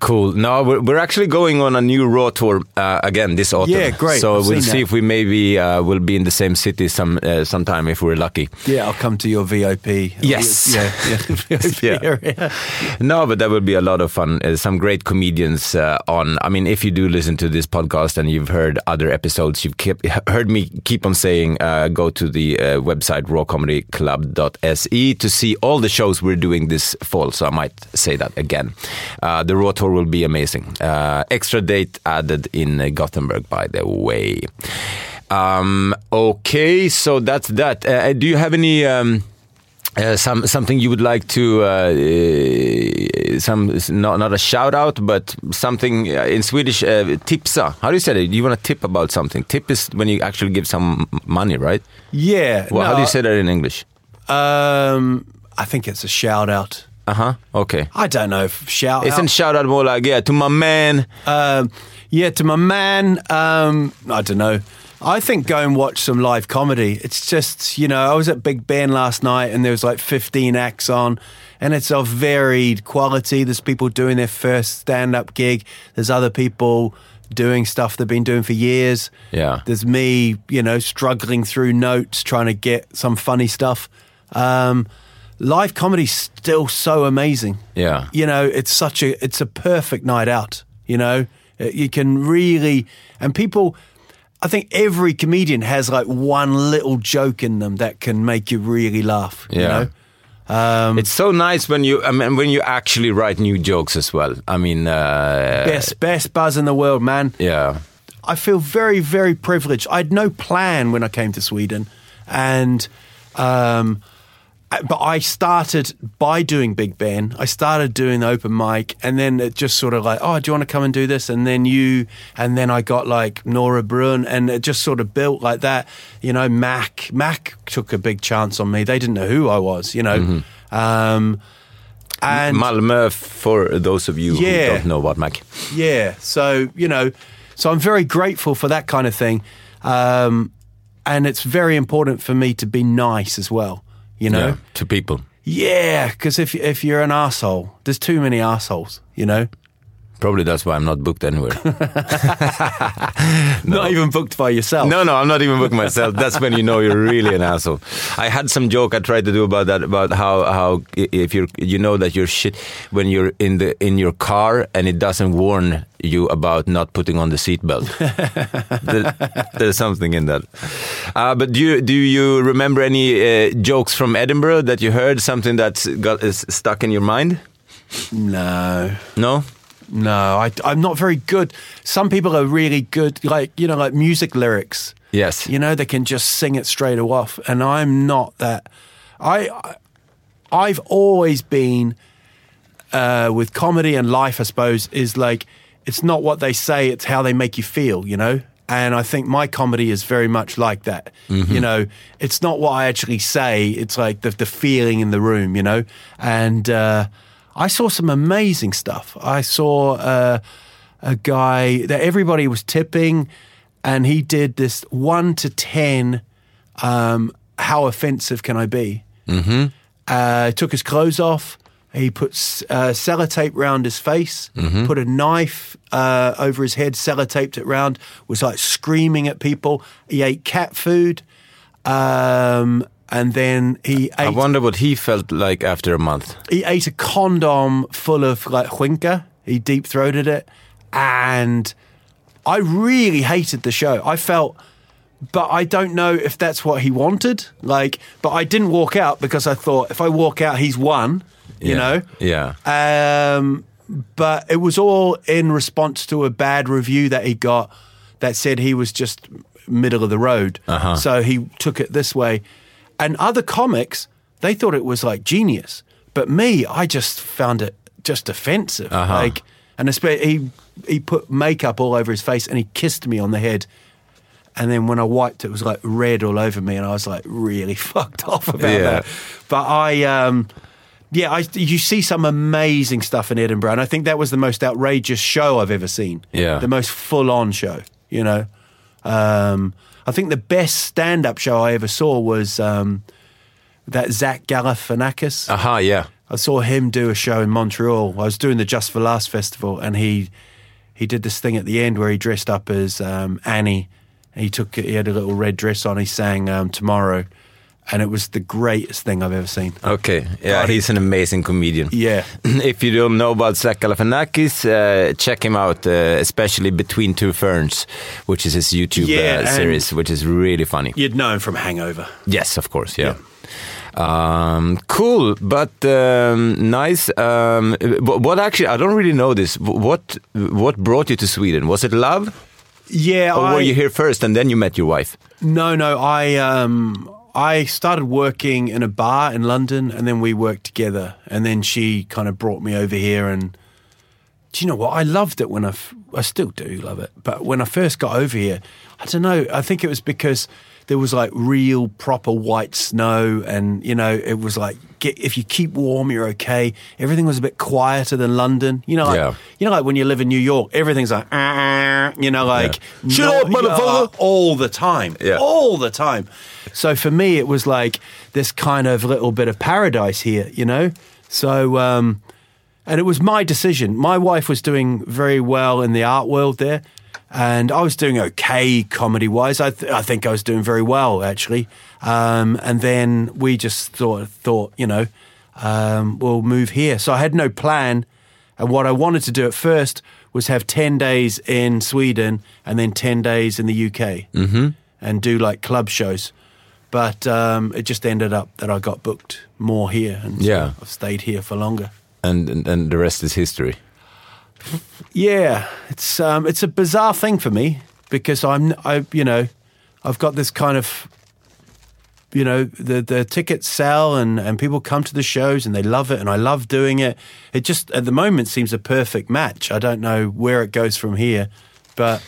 Cool. No, we're, we're actually going on a new Raw tour uh, again this autumn. Yeah, great. So I've we'll see that. if we maybe uh, will be in the same city some uh, sometime if we're lucky. yeah I'll come to your VIP Yes. yeah, yeah VIP Yeah. No, but that would be a lot of fun. Uh, some great comedians uh, on. I mean, if you do listen to this podcast and you've heard other episodes, you've kept, heard me keep on saying uh, go to the uh, website rawcomedyclub.se to see all the shows we're doing this fall. So I might say that again. Uh, the Raw tour will be amazing. Uh, extra date added in Gothenburg, by the way. Um, okay, so that's that. Uh, do you have any? Um, uh, some something you would like to uh, uh, some not not a shout out, but something uh, in Swedish uh, tipsa. How do you say it? You want to tip about something? Tip is when you actually give some money, right? yeah Well, how do you say that in English? um I think it's a shout out huh. Okay. I don't know if shout Isn't out shout out more like yeah to my man? Um, yeah, to my man, um, I don't know. I think go and watch some live comedy. It's just, you know, I was at Big Ben last night and there was like 15 acts on and it's of varied quality. There's people doing their first stand up gig, there's other people doing stuff they've been doing for years. Yeah. There's me, you know, struggling through notes, trying to get some funny stuff. Um, live comedy's still so amazing. Yeah. You know, it's such a it's a perfect night out, you know. Uh, You can really and people I think every comedian has like one little joke in them that can make you really laugh, you Yeah. know. Um, It's so nice when you I mean when you actually write new jokes as well. I mean, uh, best best buzz in the world, man. yeah, I feel very, very privileged. I had no plan when I came to Sweden, and um, but I started by doing Big Ben. I started doing the open mic, and then it just sort of like, oh, do you want to come and do this? And then you, and then I got like Norra Brunn, and it just sort of built like that. You know, Mac, Mac took a big chance on me. They didn't know who I was. You know. Um, and Malmö for those of you who don't know about Mac. yeah. So, you know, so I'm very grateful for that kind of thing. Um, and it's very important for me to be nice as well, you know? Yeah, to people. Yeah, because if, if you're an asshole, there's too many assholes, you know? Probably that's why I'm not booked anywhere. Not even booked by yourself. No, no, I'm not even booking myself. That's when you know you're really an asshole. I had some joke I tried to do about that about how how if you're you know that you're shit when you're in the in your car and it doesn't warn you about not putting on the seatbelt. There- There's something in that. Uh, but do you do you remember any uh, jokes from Edinburgh that you heard? Something that's got is stuck in your mind? No. No. No, I, I'm not very good. Some people are really good, like, you know, like music lyrics. Yes. You know, they can just sing it straight off, and I'm not that. I, I I've always been uh, with comedy and life. I suppose is like it's not what they say; it's how they make you feel. You know, and I think my comedy is very much like that. You know, it's not what I actually say; it's like the the feeling in the room. You know, and uh, I saw some amazing stuff. I saw. Uh, a guy that everybody was tipping, and he did this one to ten. Um, how offensive can I be? Mm-hmm. Uh, took his clothes off. He put uh, sellotape round his face. Put a knife uh, over his head. Sellotaped it round. Was like screaming at people. He ate cat food, um, and then he I ate wonder what he felt like after a month. he ate a condom full of like huinka. He deep throated it, and I really hated the show. I felt, but I don't know if that's what he wanted. Like, but I didn't walk out because I thought if I walk out, he's won. You Yeah. know. Yeah. Um, but it was all in response to a bad review that he got that said he was just middle of the road. Uh-huh. So he took it this way. And other comics, they thought it was like genius. But me, I just found it just offensive. Uh-huh. Like, and he he put makeup all over his face and he kissed me on the head. And then when I wiped, it was like red all over me, and I was like really fucked off about Yeah. that. But I, um, yeah, I, you see some amazing stuff in Edinburgh, and I think that was the most outrageous show I've ever seen. Yeah. the most full-on show. You know, um, I think the best stand-up show I ever saw was um, that Zach Galifianakis. Aha, yeah. I saw him do a show in Montreal. I was doing the Just for Laughs festival, and he he did this thing at the end where he dressed up as um, Annie. He took he had a little red dress on. He sang um, "Tomorrow," and it was the greatest thing I've ever seen. Okay. Yeah, he's an amazing comedian. Yeah, if you don't know about Zach Galifianakis, uh, check him out, uh, especially Between Two Ferns, which is his YouTube Yeah, uh, series, which is really funny. you'd know him from Hangover. Yes, of course, yeah. Um, cool, but um, nice. Um, wh- what actually? I don't really know this. What what brought you to Sweden? Was it love, Yeah, or I, were you here first and then you met your wife? No, no. I um I started working in a bar in London, and then we worked together. And then she kind of brought me over here. And do you know what? I loved it when I f- I still do love it. But when I first got over here, I don't know. I think it was because there was like real proper white snow, and you know it was like get, if you keep warm, you're okay. Everything was a bit quieter than London. You know, like, Yeah. you know, like when you live in New York, everything's like, "Ah," you know, like Shut up, motherfucker. yeah, all the time, Yeah. all the time. So for me, it was like this kind of little bit of paradise here, you know. So. um and it was my decision. My wife was doing very well in the art world there, and I was doing okay comedy wise. I, th- I think I was doing very well actually. Um, and then we just thought, thought you know, um, we'll move here. So I had no plan, and what I wanted to do at first was have ten days in Sweden and then ten days in the UK, mm-hmm. and do like club shows. But um, it just ended up that I got booked more here, and so Yeah. I've stayed here for longer. and, and and the rest is history. Yeah, it's um, it's a bizarre thing for me because I'm I you know I've got this kind of you know the the tickets sell and and people come to the shows and they love it and I love doing it. It just at the moment seems a perfect match. I don't know where it goes from here, but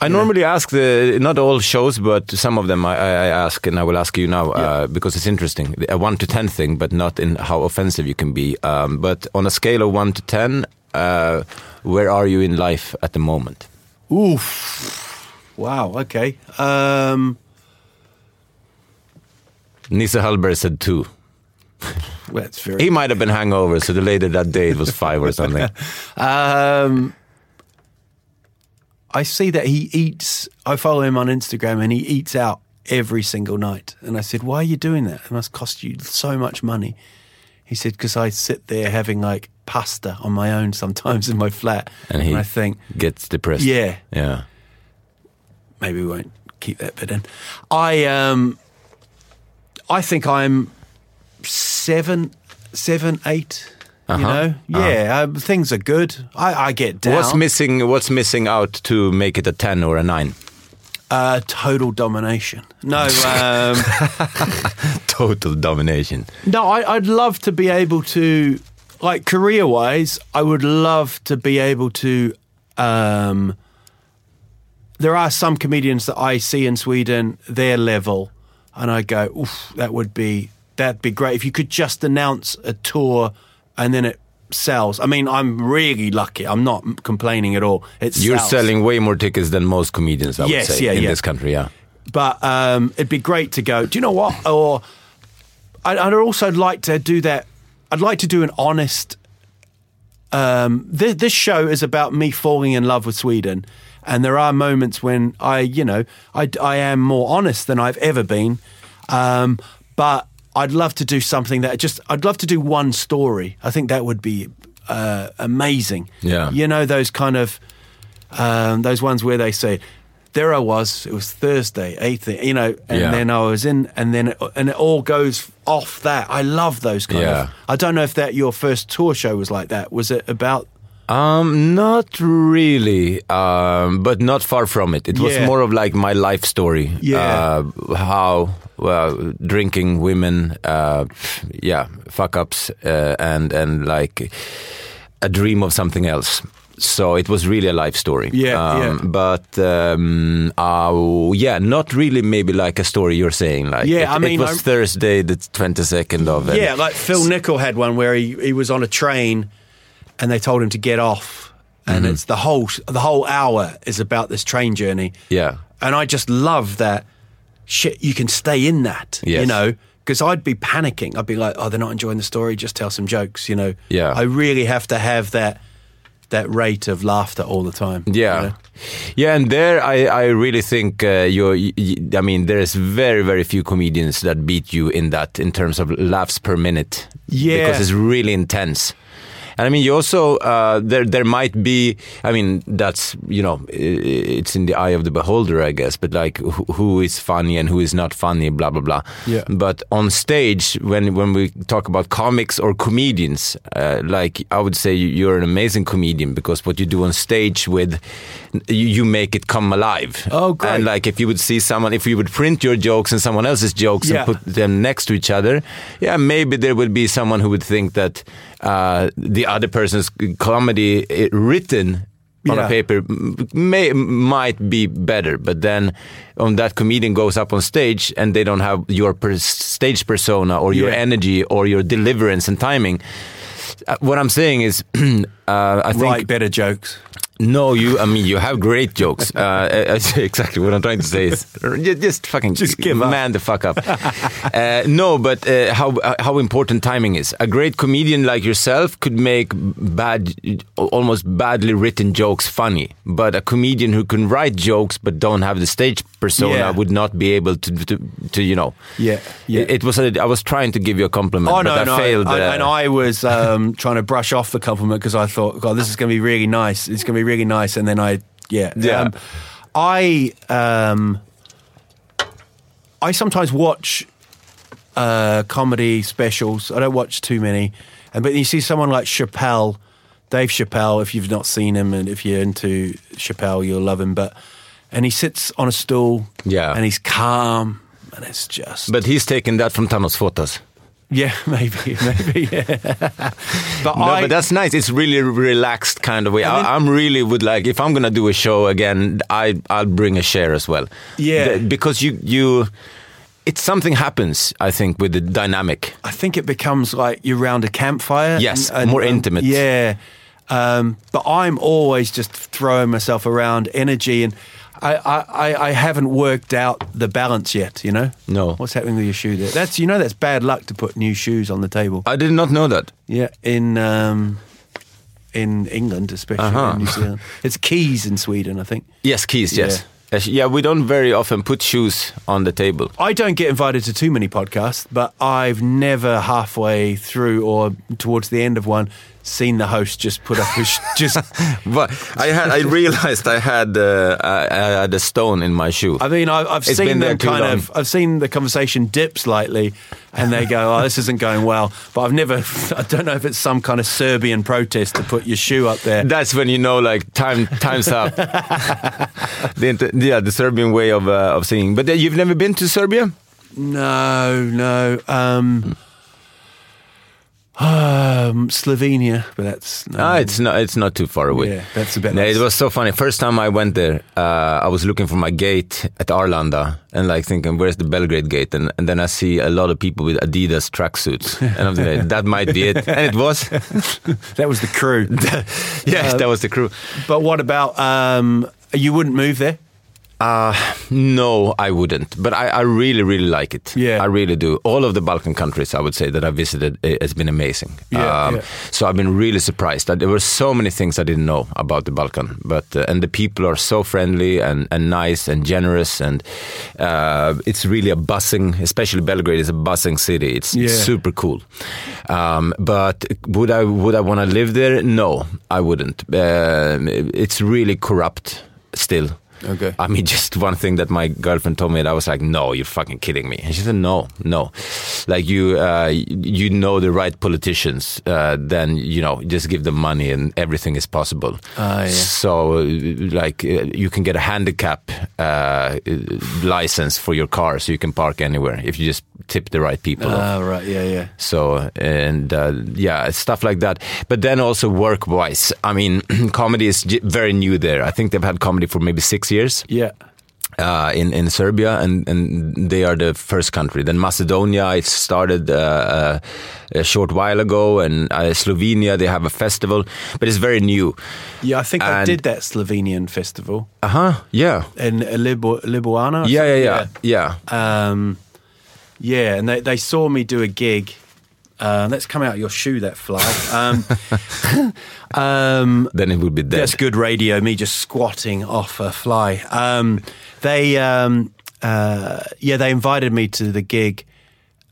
I normally ask the not all shows, but some of them I, I ask, and I will ask you now uh, because it's interesting. A one to ten thing, but not in how offensive you can be. Um, but on a scale of one to ten, uh, where are you in life at the moment? oof, wow, okay. Um, Nisse Hellberg said two. well, it's very He might have been hangover, so the later that day it was five or something. Um, I see that he eats. I follow him on Instagram, and he eats out every single night. And I said, "Why are you doing that? It must cost you so much money." He said, "Because I sit there having like pasta on my own sometimes in my flat, And he I think gets depressed. Yeah. yeah. maybe we won't keep that bit in. I um, I think I'm seven, seven, eight. You Uh-huh. know, yeah, um, things are good. I, I get down. What's missing? What's missing out to make it a ten or a nine? Uh, total domination. No, um, Total domination. no. I, I'd love to be able to, like career-wise, I would love to be able to. Um, there are some comedians that I see in Sweden, their level, and I go, Oof, that would be that'd be great if you could just announce a tour and then it sells. I mean, I'm really lucky. I'm not complaining at all. It You're sells. selling way more tickets than most comedians, I Yes, would say, yeah, in yeah. this country. Yeah. but um, it'd be great to go. Do you know what? Or I'd, I'd also like to do that. I'd like to do an honest. Um, this, this show is about me falling in love with Sweden, and there are moments when I, you know, I, I am more honest than I've ever been. Um, but I'd love to do something that just. I'd love to do one story. I think that would be uh, amazing. Yeah. you know those kind of um, those ones where they say, "There I was. It was Thursday, eighth. You know, and Yeah. then I was in, and then it, and it all goes off that. I love those kind Yeah. of. I don't know if that your first tour show was like that. Was it about? Um, not really, um, but not far from it. It was more of like my life story. Yeah. Uh, how, well, drinking, women, uh, yeah, fuck ups, uh, and, and like a dream of something else. So it was really a life story. Yeah, um, yeah. But, um, uh, yeah, not really maybe like a story you're saying. Like, Yeah, it, I mean, it was I- Thursday, the 22nd of and- Yeah, like Phil Nichol had one where he, he was on a train, and they told him to get off, and Mm-hmm. it's the whole the whole hour is about this train journey. Yeah. and I just love that shit. You can stay in that, you know, because I'd be panicking. I'd be like, "Oh, they're not enjoying the story. Just tell some jokes," you know. Yeah. I really have to have that that rate of laughter all the time. you Yeah, know? yeah, and there I, I really think uh, you're. y- y- I mean, there's very very few comedians that beat you in that in terms of laughs per minute. Yeah. because it's really intense. And I mean, you also uh, there there might be. I mean, that's you know, it's in the eye of the beholder, I guess. But like, who, who is funny and who is not funny, blah blah blah. Yeah. But on stage, when when we talk about comics or comedians, uh, like I would say you- you're an amazing comedian because what you do on stage with, you, you make it come alive. Oh, great. And like if you would see someone, if you would print your jokes and someone else's jokes Yeah. and put them next to each other, yeah, maybe there would be someone who would think that uh, the other person's comedy eh, written on a paper may might be better, but then on that comedian goes up on stage and they don't have your per- stage persona or your Yeah. energy or your deliverance and timing. Uh, what I'm saying is, uh, I think Write better jokes. no, you. I mean, you have great jokes. Uh, exactly what I'm trying to say is ju- just fucking Just give up. man the fuck up. uh, no, but uh, how uh, how important timing is. A great comedian like yourself could make bad, almost badly written jokes funny, but a comedian who can write jokes but don't have the stage persona Yeah. would not be able to to, to you know. Yeah, yeah. It, it was. A, I was trying to give you a compliment, Oh but no, I no, failed. I- uh, and I was um, trying to brush off the compliment because I thought, God, this is going to be really nice. It's going to be really nice, and then I, yeah, Yeah. Um, I, um, I sometimes watch uh, comedy specials. I don't watch too many, and but you see someone like Chappelle, Dave Chappelle. If you've not seen him, and if you're into Chappelle, you'll love him. But and he sits on a stool, Yeah. and he's calm, and it's just but he's taken that from Thanos Photos. Yeah, maybe, maybe, yeah. but No, I, but that's nice. It's really relaxed kind of way. I, I'm really would like if I'm gonna do a show again, I I'll bring a chair as well. Yeah. The- because you you, it's something happens. I think with the dynamic. I think it becomes like you're around a campfire. Yes, more intimate. Yeah. Um, but I'm always just throwing myself around energy and I, I, I- haven't worked out the balance yet, you know? No. What's happening with your shoe there? That's you know that's bad luck to put new shoes on the table. I did not know that. yeah, in um, in England especially Uh-huh. in New Zealand. It's keys in Sweden, I think. Yes, keys. Yes. Yes, Yeah, we don't very often put shoes on the table. I don't get invited to too many podcasts, but I've never halfway through or towards the end of one seen the host just put up his just. But I had I realized I had uh, I, I had a stone in my shoe. I mean, I, I've It's seen them kind long. of. I've seen the conversation dip slightly, and they go, "Oh, this isn't going well." But I've never. I don't know if it's some kind of Serbian protest to put your shoe up there. That's when you know, like time, time's up. the, yeah, the Serbian way of uh, of singing. But uh, you've never been to Serbia? No, no. Um, um, Slovenia, but that's no. Ah, it's not. It's not too far away. Yeah, that's a bit nice. it was so funny. First time I went there, uh, I was looking for my gate at Arlanda and like thinking, "Where's the Belgrade gate?" And, and then I see a lot of people with Adidas tracksuits, and I'm thinking, "That might be it." And it was. that was the crew. yes, that was the crew. but what about um, you? Wouldn't move there? Uh, no, I wouldn't. But I, I really, really like it. Yeah. I really do. All of the Balkan countries, I would say, that I visited has been amazing. Um, Yeah, yeah. So I've been really surprised. That There were so many things I didn't know about the Balkan, but uh, and the people are so friendly and, and nice and generous, and uh, it's really a buzzing. Especially Belgrade is a buzzing city. It's Yeah. super cool. Um, but would I would I want to live there? No, I wouldn't. Um it's really corrupt still. Okay. I mean, just one thing that my girlfriend told me, and I was like, "No, you're fucking kidding me." And she said, "No, no, like you, uh, you know the right politicians, uh, then you know just give them money and everything is possible." Ah, yeah. So, uh, like, uh, you can get a handicap uh, license for your car, so you can park anywhere if you just tip the right people. off. Ah, right. Yeah, yeah. So and uh, yeah, stuff like that. But then also work wise, I mean, comedy is very new there. I think they've had comedy for maybe six years Yeah. uh, in in Serbia, and and they are the first country. Then Macedonia, it started uh, uh, a short while ago, and uh, Slovenia they have a festival, but it's very new. Yeah, I think I did that Slovenian festival Uh huh. Yeah. in Libu- or Yeah. Yeah. Yeah. Yeah. Um, yeah, and they, they saw me do a gig. Uh, let's come out of your shoe, that fly. Um, um, Then it would be dead. that's good radio. Me just squatting off a fly. Um, they, um, uh, yeah, they invited me to the gig,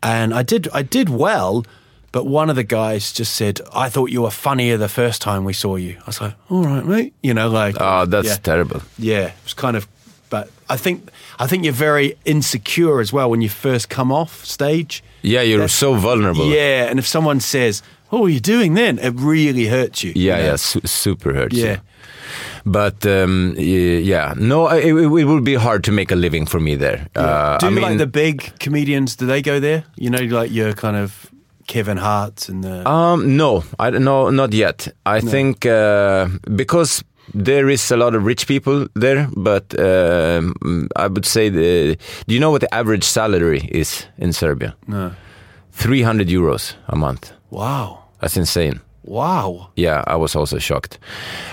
and I did. I did well, but one of the guys just said, "I thought you were funnier the first time we saw you." I was like, "All right, mate," you know, like, Oh, that's yeah. terrible. Yeah, it was kind of. I think I think you're very insecure as well when you first come off stage. Yeah, you're That's- so vulnerable. Yeah, and if someone says, "Oh, what are you doing then?" It really hurts you. Yeah, you know? yeah, su- super hurts. Yeah. you. But um, yeah, no, it, it would be hard to make a living for me there. Uh, do I mean, like the big comedians? Do they go there? You know, like your kind of Kevin Hart and the. um, no, I know, not yet. I think uh, because there is a lot of rich people there, but um, I would say the. Do you know what the average salary is in Serbia? No. Three hundred euros a month. Wow. That's insane. Wow. Yeah, I was also shocked.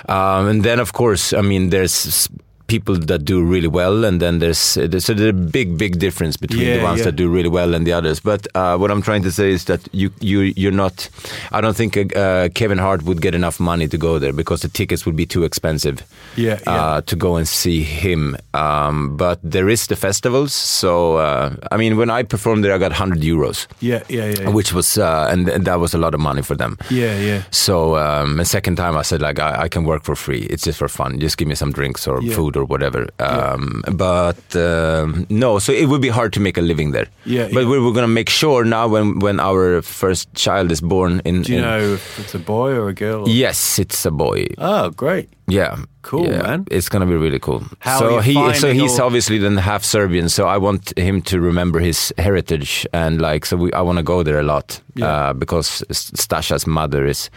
Um, and then, of course, I mean, there's people that do really well, and then there's there's a big, big difference between the ones yeah. that do really well and the others. But uh, what I'm trying to say is that you you you're not. I don't think uh, Kevin Hart would get enough money to go there because the tickets would be too expensive. Yeah, yeah. Uh, to go and see him. Um, but there is the festivals, so uh, I mean, when I performed there, I got 100 euros, Yeah, yeah, yeah. yeah. which was uh, and, and that was a lot of money for them. yeah, yeah. So um, the second time I said like I, I can work for free. It's just for fun. Just give me some drinks or Yeah. food or whatever. Um, But um, no, so it would be hard to make a living there. Yeah, But yeah. we we're gonna make sure now when when our first child is born in. Do you in- know if it's a boy or a girl? Yes, it's a boy. Oh, great. Yeah. Cool, yeah. man. It's gonna be really cool. How so he so he's all- obviously then half Serbian, so I want him to remember his heritage and like so we, I want to go there a lot Yeah. uh, because Stasha's mother is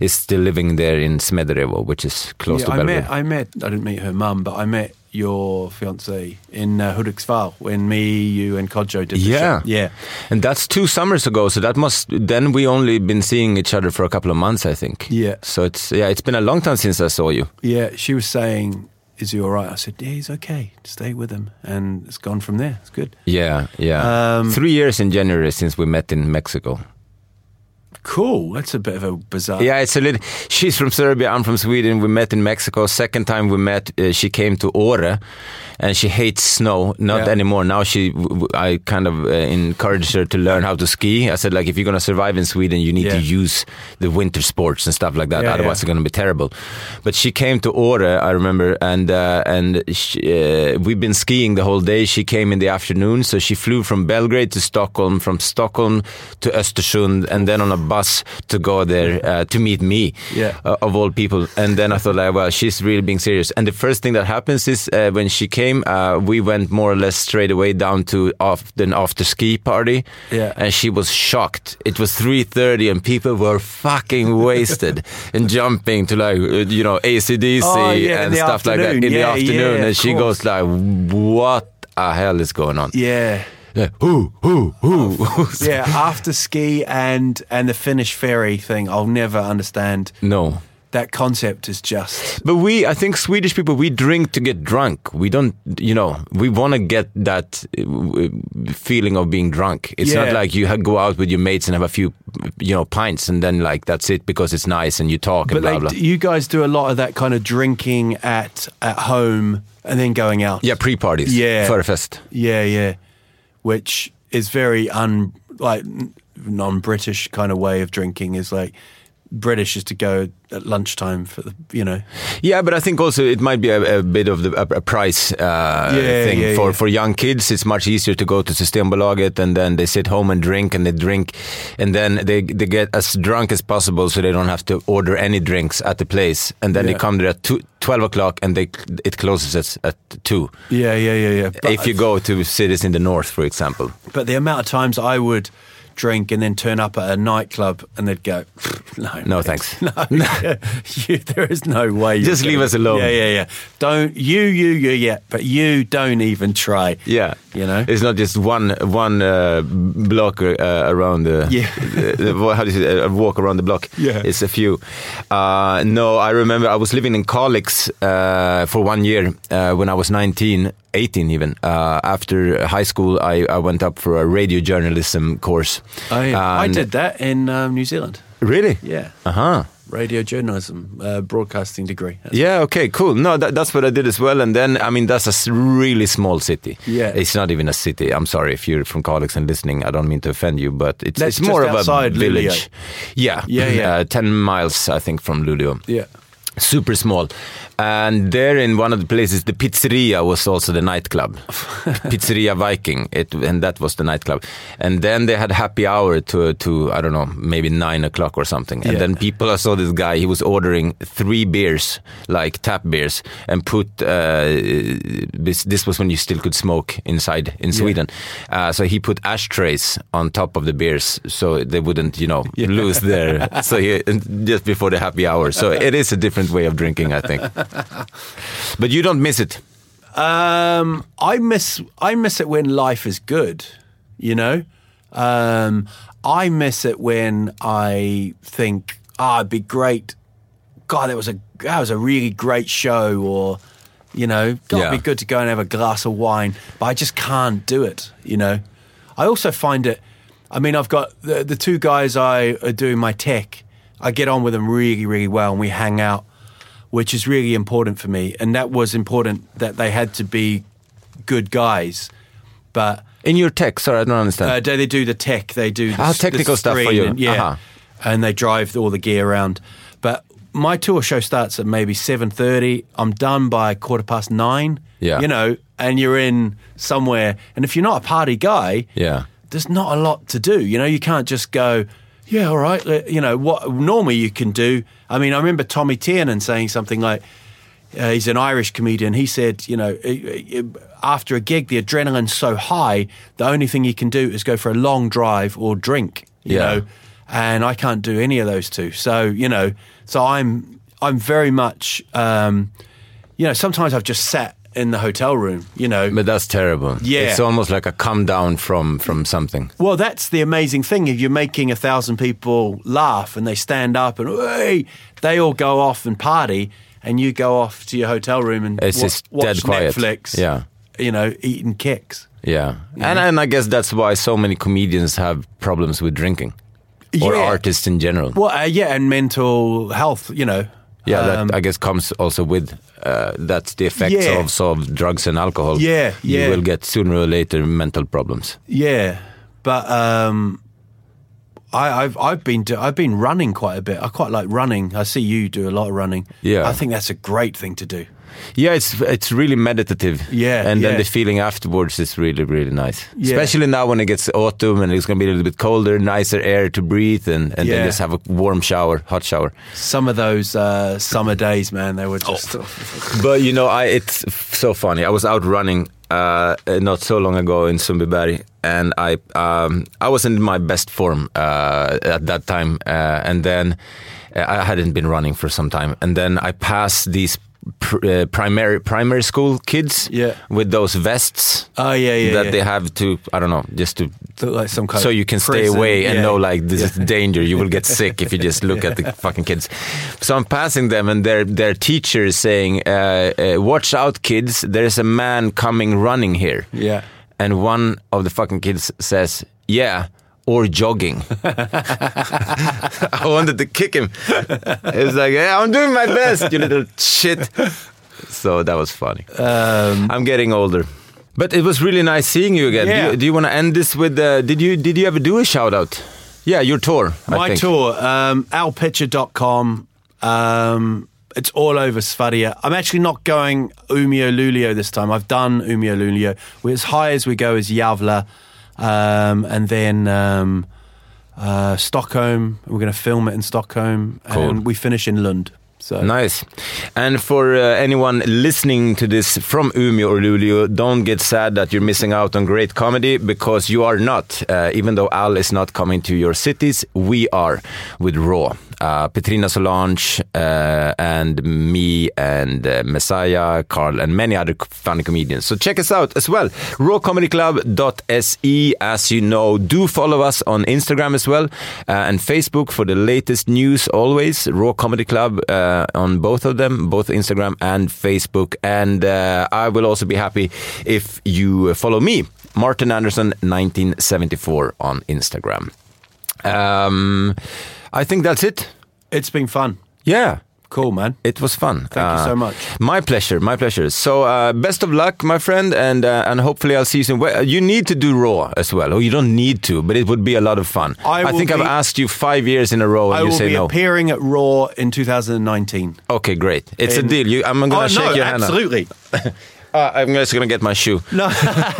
is still living there in Smederevo, which is close yeah, to I Belgrade. met, I met, I didn't meet her mum, but I met your fiance in uh, Hudiksvall when me, you, and Kodjo did the Yeah. show. Yeah. and that's two summers ago, so that must then we only been seeing each other for a couple of months, I think. Yeah. So it's yeah, it's been a long time since I saw you. Yeah. She was saying, Is he all right? I said, Yeah, he's okay. Stay with him. And it's gone from there. It's good. Yeah, yeah. Um, Three years in January since we met in Mexico. Cool. That's a bit of a bizarre. Yeah, it's a little. She's from Serbia. I'm from Sweden. We met in Mexico. Second time we met, uh, she came to Åre, and she hates snow. Not Yeah. anymore. Now she, I kind of uh, encouraged her to learn how to ski. I said like, if you're gonna survive in Sweden, you need Yeah. to use the winter sports and stuff like that. Yeah, Otherwise, it's gonna be terrible. But she came to Åre, I remember, and uh, and she, uh, we've been skiing the whole day. She came in the afternoon, so she flew from Belgrade to Stockholm, from Stockholm to Östersund, and then on a bus to go there uh, to meet me, Yeah. uh, of all people. And then I thought, like, well, she's really being serious. And the first thing that happens is uh, when she came, uh, we went more or less straight away down to off, an after ski party, Yeah. and she was shocked. It was three thirty, and people were fucking wasted and jumping to like uh, you know ACDC Oh, yeah, and the stuff like that in afternoon. the afternoon, yeah, and she goes like, "What the hell is going on?" Yeah. Yeah, who, who, who? Yeah, after ski and and the Finnish ferry thing, I'll never understand. no. That concept is just But we, I think Swedish people, we drink to get drunk. We don't, you know, we want to get that uh, feeling of being drunk. It's Yeah. not like you go out with your mates and have a few, you know, pints and then like that's it because it's nice and you talk But and blah blah. you guys do a lot of that kind of drinking at at home and then going out. yeah, pre-parties. Yeah. Förfest. yeah, yeah. Which is very un like non-British kind of way of drinking. Is like British is to go at lunchtime for the you know. Yeah, but I think also it might be a, a bit of the, a, a price uh, Yeah, thing yeah, for yeah. for young kids. It's much easier to go to Systembolaget and then they sit home and drink and they drink, and then they they get as drunk as possible so they don't have to order any drinks at the place, and then they come there at two, 12 o'clock and they it closes at, at two. Yeah, yeah, yeah, yeah. But, if you go to cities in the north, for example. but the amount of times I would drink and then turn up at a nightclub and they'd go, no, No, mate. thanks. No, you, there is no way. Just leave us alone. Yeah, yeah, yeah. Don't you, you, you, yeah, but you don't even try. Yeah, You know? it's not just one one uh, block uh, around the, Yeah. the- the- how do you say a walk around the block. Yeah. it's a few. Uh, no, I remember I was living in Kalix uh, for one year uh, when I was 19, 18 even. Uh, after high school, I, I went up for a radio journalism course. Oh, yeah. I did that in um, New Zealand. Really? Yeah. Uh huh. Radio journalism, uh, broadcasting degree. Yeah, okay, cool. No, that, that's what I did as well. And then, I mean, that's a really small city. Yeah. It's not even a city. I'm sorry if you're from Kalix and listening. I don't mean to offend you, but it's, That's it's more of a village. Yeah. Yeah, yeah. Uh, 10 miles, I think, from Luleå. Yeah. Super small. And there in one of the places, the pizzeria was also the nightclub. pizzeria Viking. It, and that was the nightclub. And then they had happy hour to, to I don't know, maybe nine o'clock or something. And Yeah. then people, I saw this guy, he was ordering three beers, like tap beers, and put, uh, this, this was when you still could smoke inside in Sweden. Uh, so he put ashtrays on top of the beers so they wouldn't, you know, lose their, so he, just before the happy hour. So it is a different way of drinking, I think. but you don't miss it. Um, I miss I miss it when life is good. You know, um, I miss it when I think, ah, it'd be great. God, that was a that was a really great show, or you know, God, Yeah. it'd be good to go and have a glass of wine. But I just can't do it. You know, I also find it. I mean, I've got the the two guys I are doing my tech. I get on with them really, really well, and we hang out which is really important for me. And that was important that they had to be good guys. But In your tech, sorry, I don't understand. uh, they, do the tech, they do the, Ah, s- the technical stuff for you. and, yeah, Uh-huh. and they drive all the gear around. But my tour show starts at maybe seven thirty. I'm done by quarter past nine. Yeah. you know, and you're in somewhere. And if you're not a party guy, yeah. there's not a lot to do. You know, you can't just go, yeah, all right. You know, what normally you can do. I mean, I remember Tommy Tiernan saying something like, uh, he's an Irish comedian. He said, you know, after a gig, the adrenaline's so high, the only thing you can do is go for a long drive or drink, you Yeah. know, and I can't do any of those two. So, you know, so I'm, I'm very much, um, you know, sometimes I've just sat in the hotel room, you know, But that's terrible. Yeah. It's almost like a come down from from something. Well, that's the amazing thing. If you're making a thousand people laugh and they stand up and hey, they all go off and party, and you go off to your hotel room and It's wa- just watch quiet. Netflix. Yeah. you know, eating kicks. Yeah. And and I guess that's why so many comedians have problems with drinking. Or Yeah. artists in general. Well, uh, yeah, and mental health. You know, Yeah, Um, that I guess comes also with uh, that's the effects Yeah. of, of drugs and alcohol. Yeah, you will get sooner or later mental problems. yeah, but um, I, I've I've been do, I've been running quite a bit. I quite like running. I see you do a lot of running. Yeah. I think that's a great thing to do. Yeah, it's it's really meditative. Yeah, and then yeah. the feeling afterwards is really really nice. Yeah. Especially now when it gets autumn and it's going to be a little bit colder, nicer air to breathe, and and Yeah. then just have a warm shower, hot shower. Some of those uh, summer days, man, they were just. But you know, I it's so funny. I was out running uh, not so long ago in Sundbyberg, and I um, I was in my best form uh, at that time, uh, and then uh, I hadn't been running for some time, and then I passed these. Pr- uh, primary primary school kids Yeah. with those vests Oh yeah, yeah. that yeah. they have to I don't know just to like some kind so you can stay away and Yeah. know like this is danger. You will get sick if you just look at the fucking kids. So I'm passing them, and their their teacher is saying, uh, uh, "Watch out, kids! There's a man coming running here." Yeah. And one of the fucking kids says, "Yeah." Or jogging. I wanted to kick him. It's like, yeah, I'm doing my best, you little shit. So that was funny. Um, I'm getting older. But it was really nice seeing you again. Do Yeah. you, do you want to end this with? Uh, did you did you ever do a shout out? Yeah, your tour. I My think. tour, um, alpitcher.com. Um, it's all over Svedala. I'm actually not going Umeå Luleå this time. I've done Umeå Luleå. We're as high as we go is Gävle, um, and then um, uh, Stockholm. We're going to film it in Stockholm, Cool. and we finish in Lund. So Nice. And for uh, anyone listening to this from Umeå or Luleå, don't get sad that you're missing out on great comedy because you are not. Uh, even though Al is not coming to your cities, we are with Raw. Uh, Petrina Solange uh, and me and uh, Messiah, Carl, and many other funny comedians. So check us out as well. Rawcomedyclub.se. As you know, do follow us on Instagram as well uh, and Facebook for the latest news always. Raw Comedy Club uh, on both of them, both Instagram and Facebook. And uh, I will also be happy if you follow me, Martin Anderson 1974 on Instagram. Um, I think that's it. it's been fun. Yeah. Cool, man. It was fun. Uh, Thank you so much. My pleasure, my pleasure. So, uh, best of luck, my friend, and uh, and hopefully I'll see you soon. Well, You need to do Raw as well, or you don't need to, but it would be a lot of fun. I will think I've asked you five years in a row, and I you will say be no. appearing at Raw in 2019. okay, great. It's a deal. You, I'm gonna oh, shake no, your hand. absolutely. Uh, I'm just gonna get my shoe. No.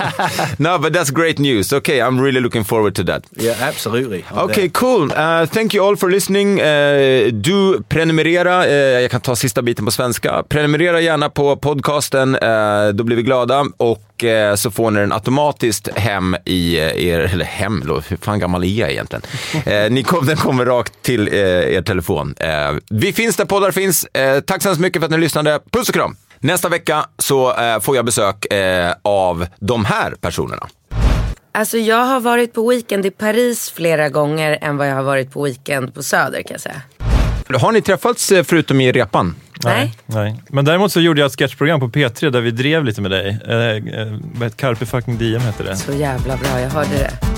no, but that's great news. Okay, I'm really looking forward to that. yeah, absolutely. I'm Okay, there. cool. Uh, thank you all for listening. Uh, du, prenumerera. Uh, jag kan ta sista biten på svenska. Prenumerera gärna på podcasten. Uh, då blir vi glada. Och uh, så får ni den automatiskt hem i er, eller hem, hur fan gammal är jag egentligen? Ni kom, den kommer rakt till er telefon. Vi finns där poddar finns. Tack så hemskt mycket för att ni lyssnade. Puss och kram! Nästa vecka så uh, får jag besök uh, av de här personerna. Alltså jag har varit på weekend i Paris flera gånger än vad jag har varit på weekend på Söder kan jag säga. Har ni träffats uh, förutom i repan? Nej? Nej. Men däremot så gjorde jag ett sketchprogram på P3 där vi drev lite med dig. Eh, eh, Carpe fucking diem hette det. Så jävla bra, jag hörde det.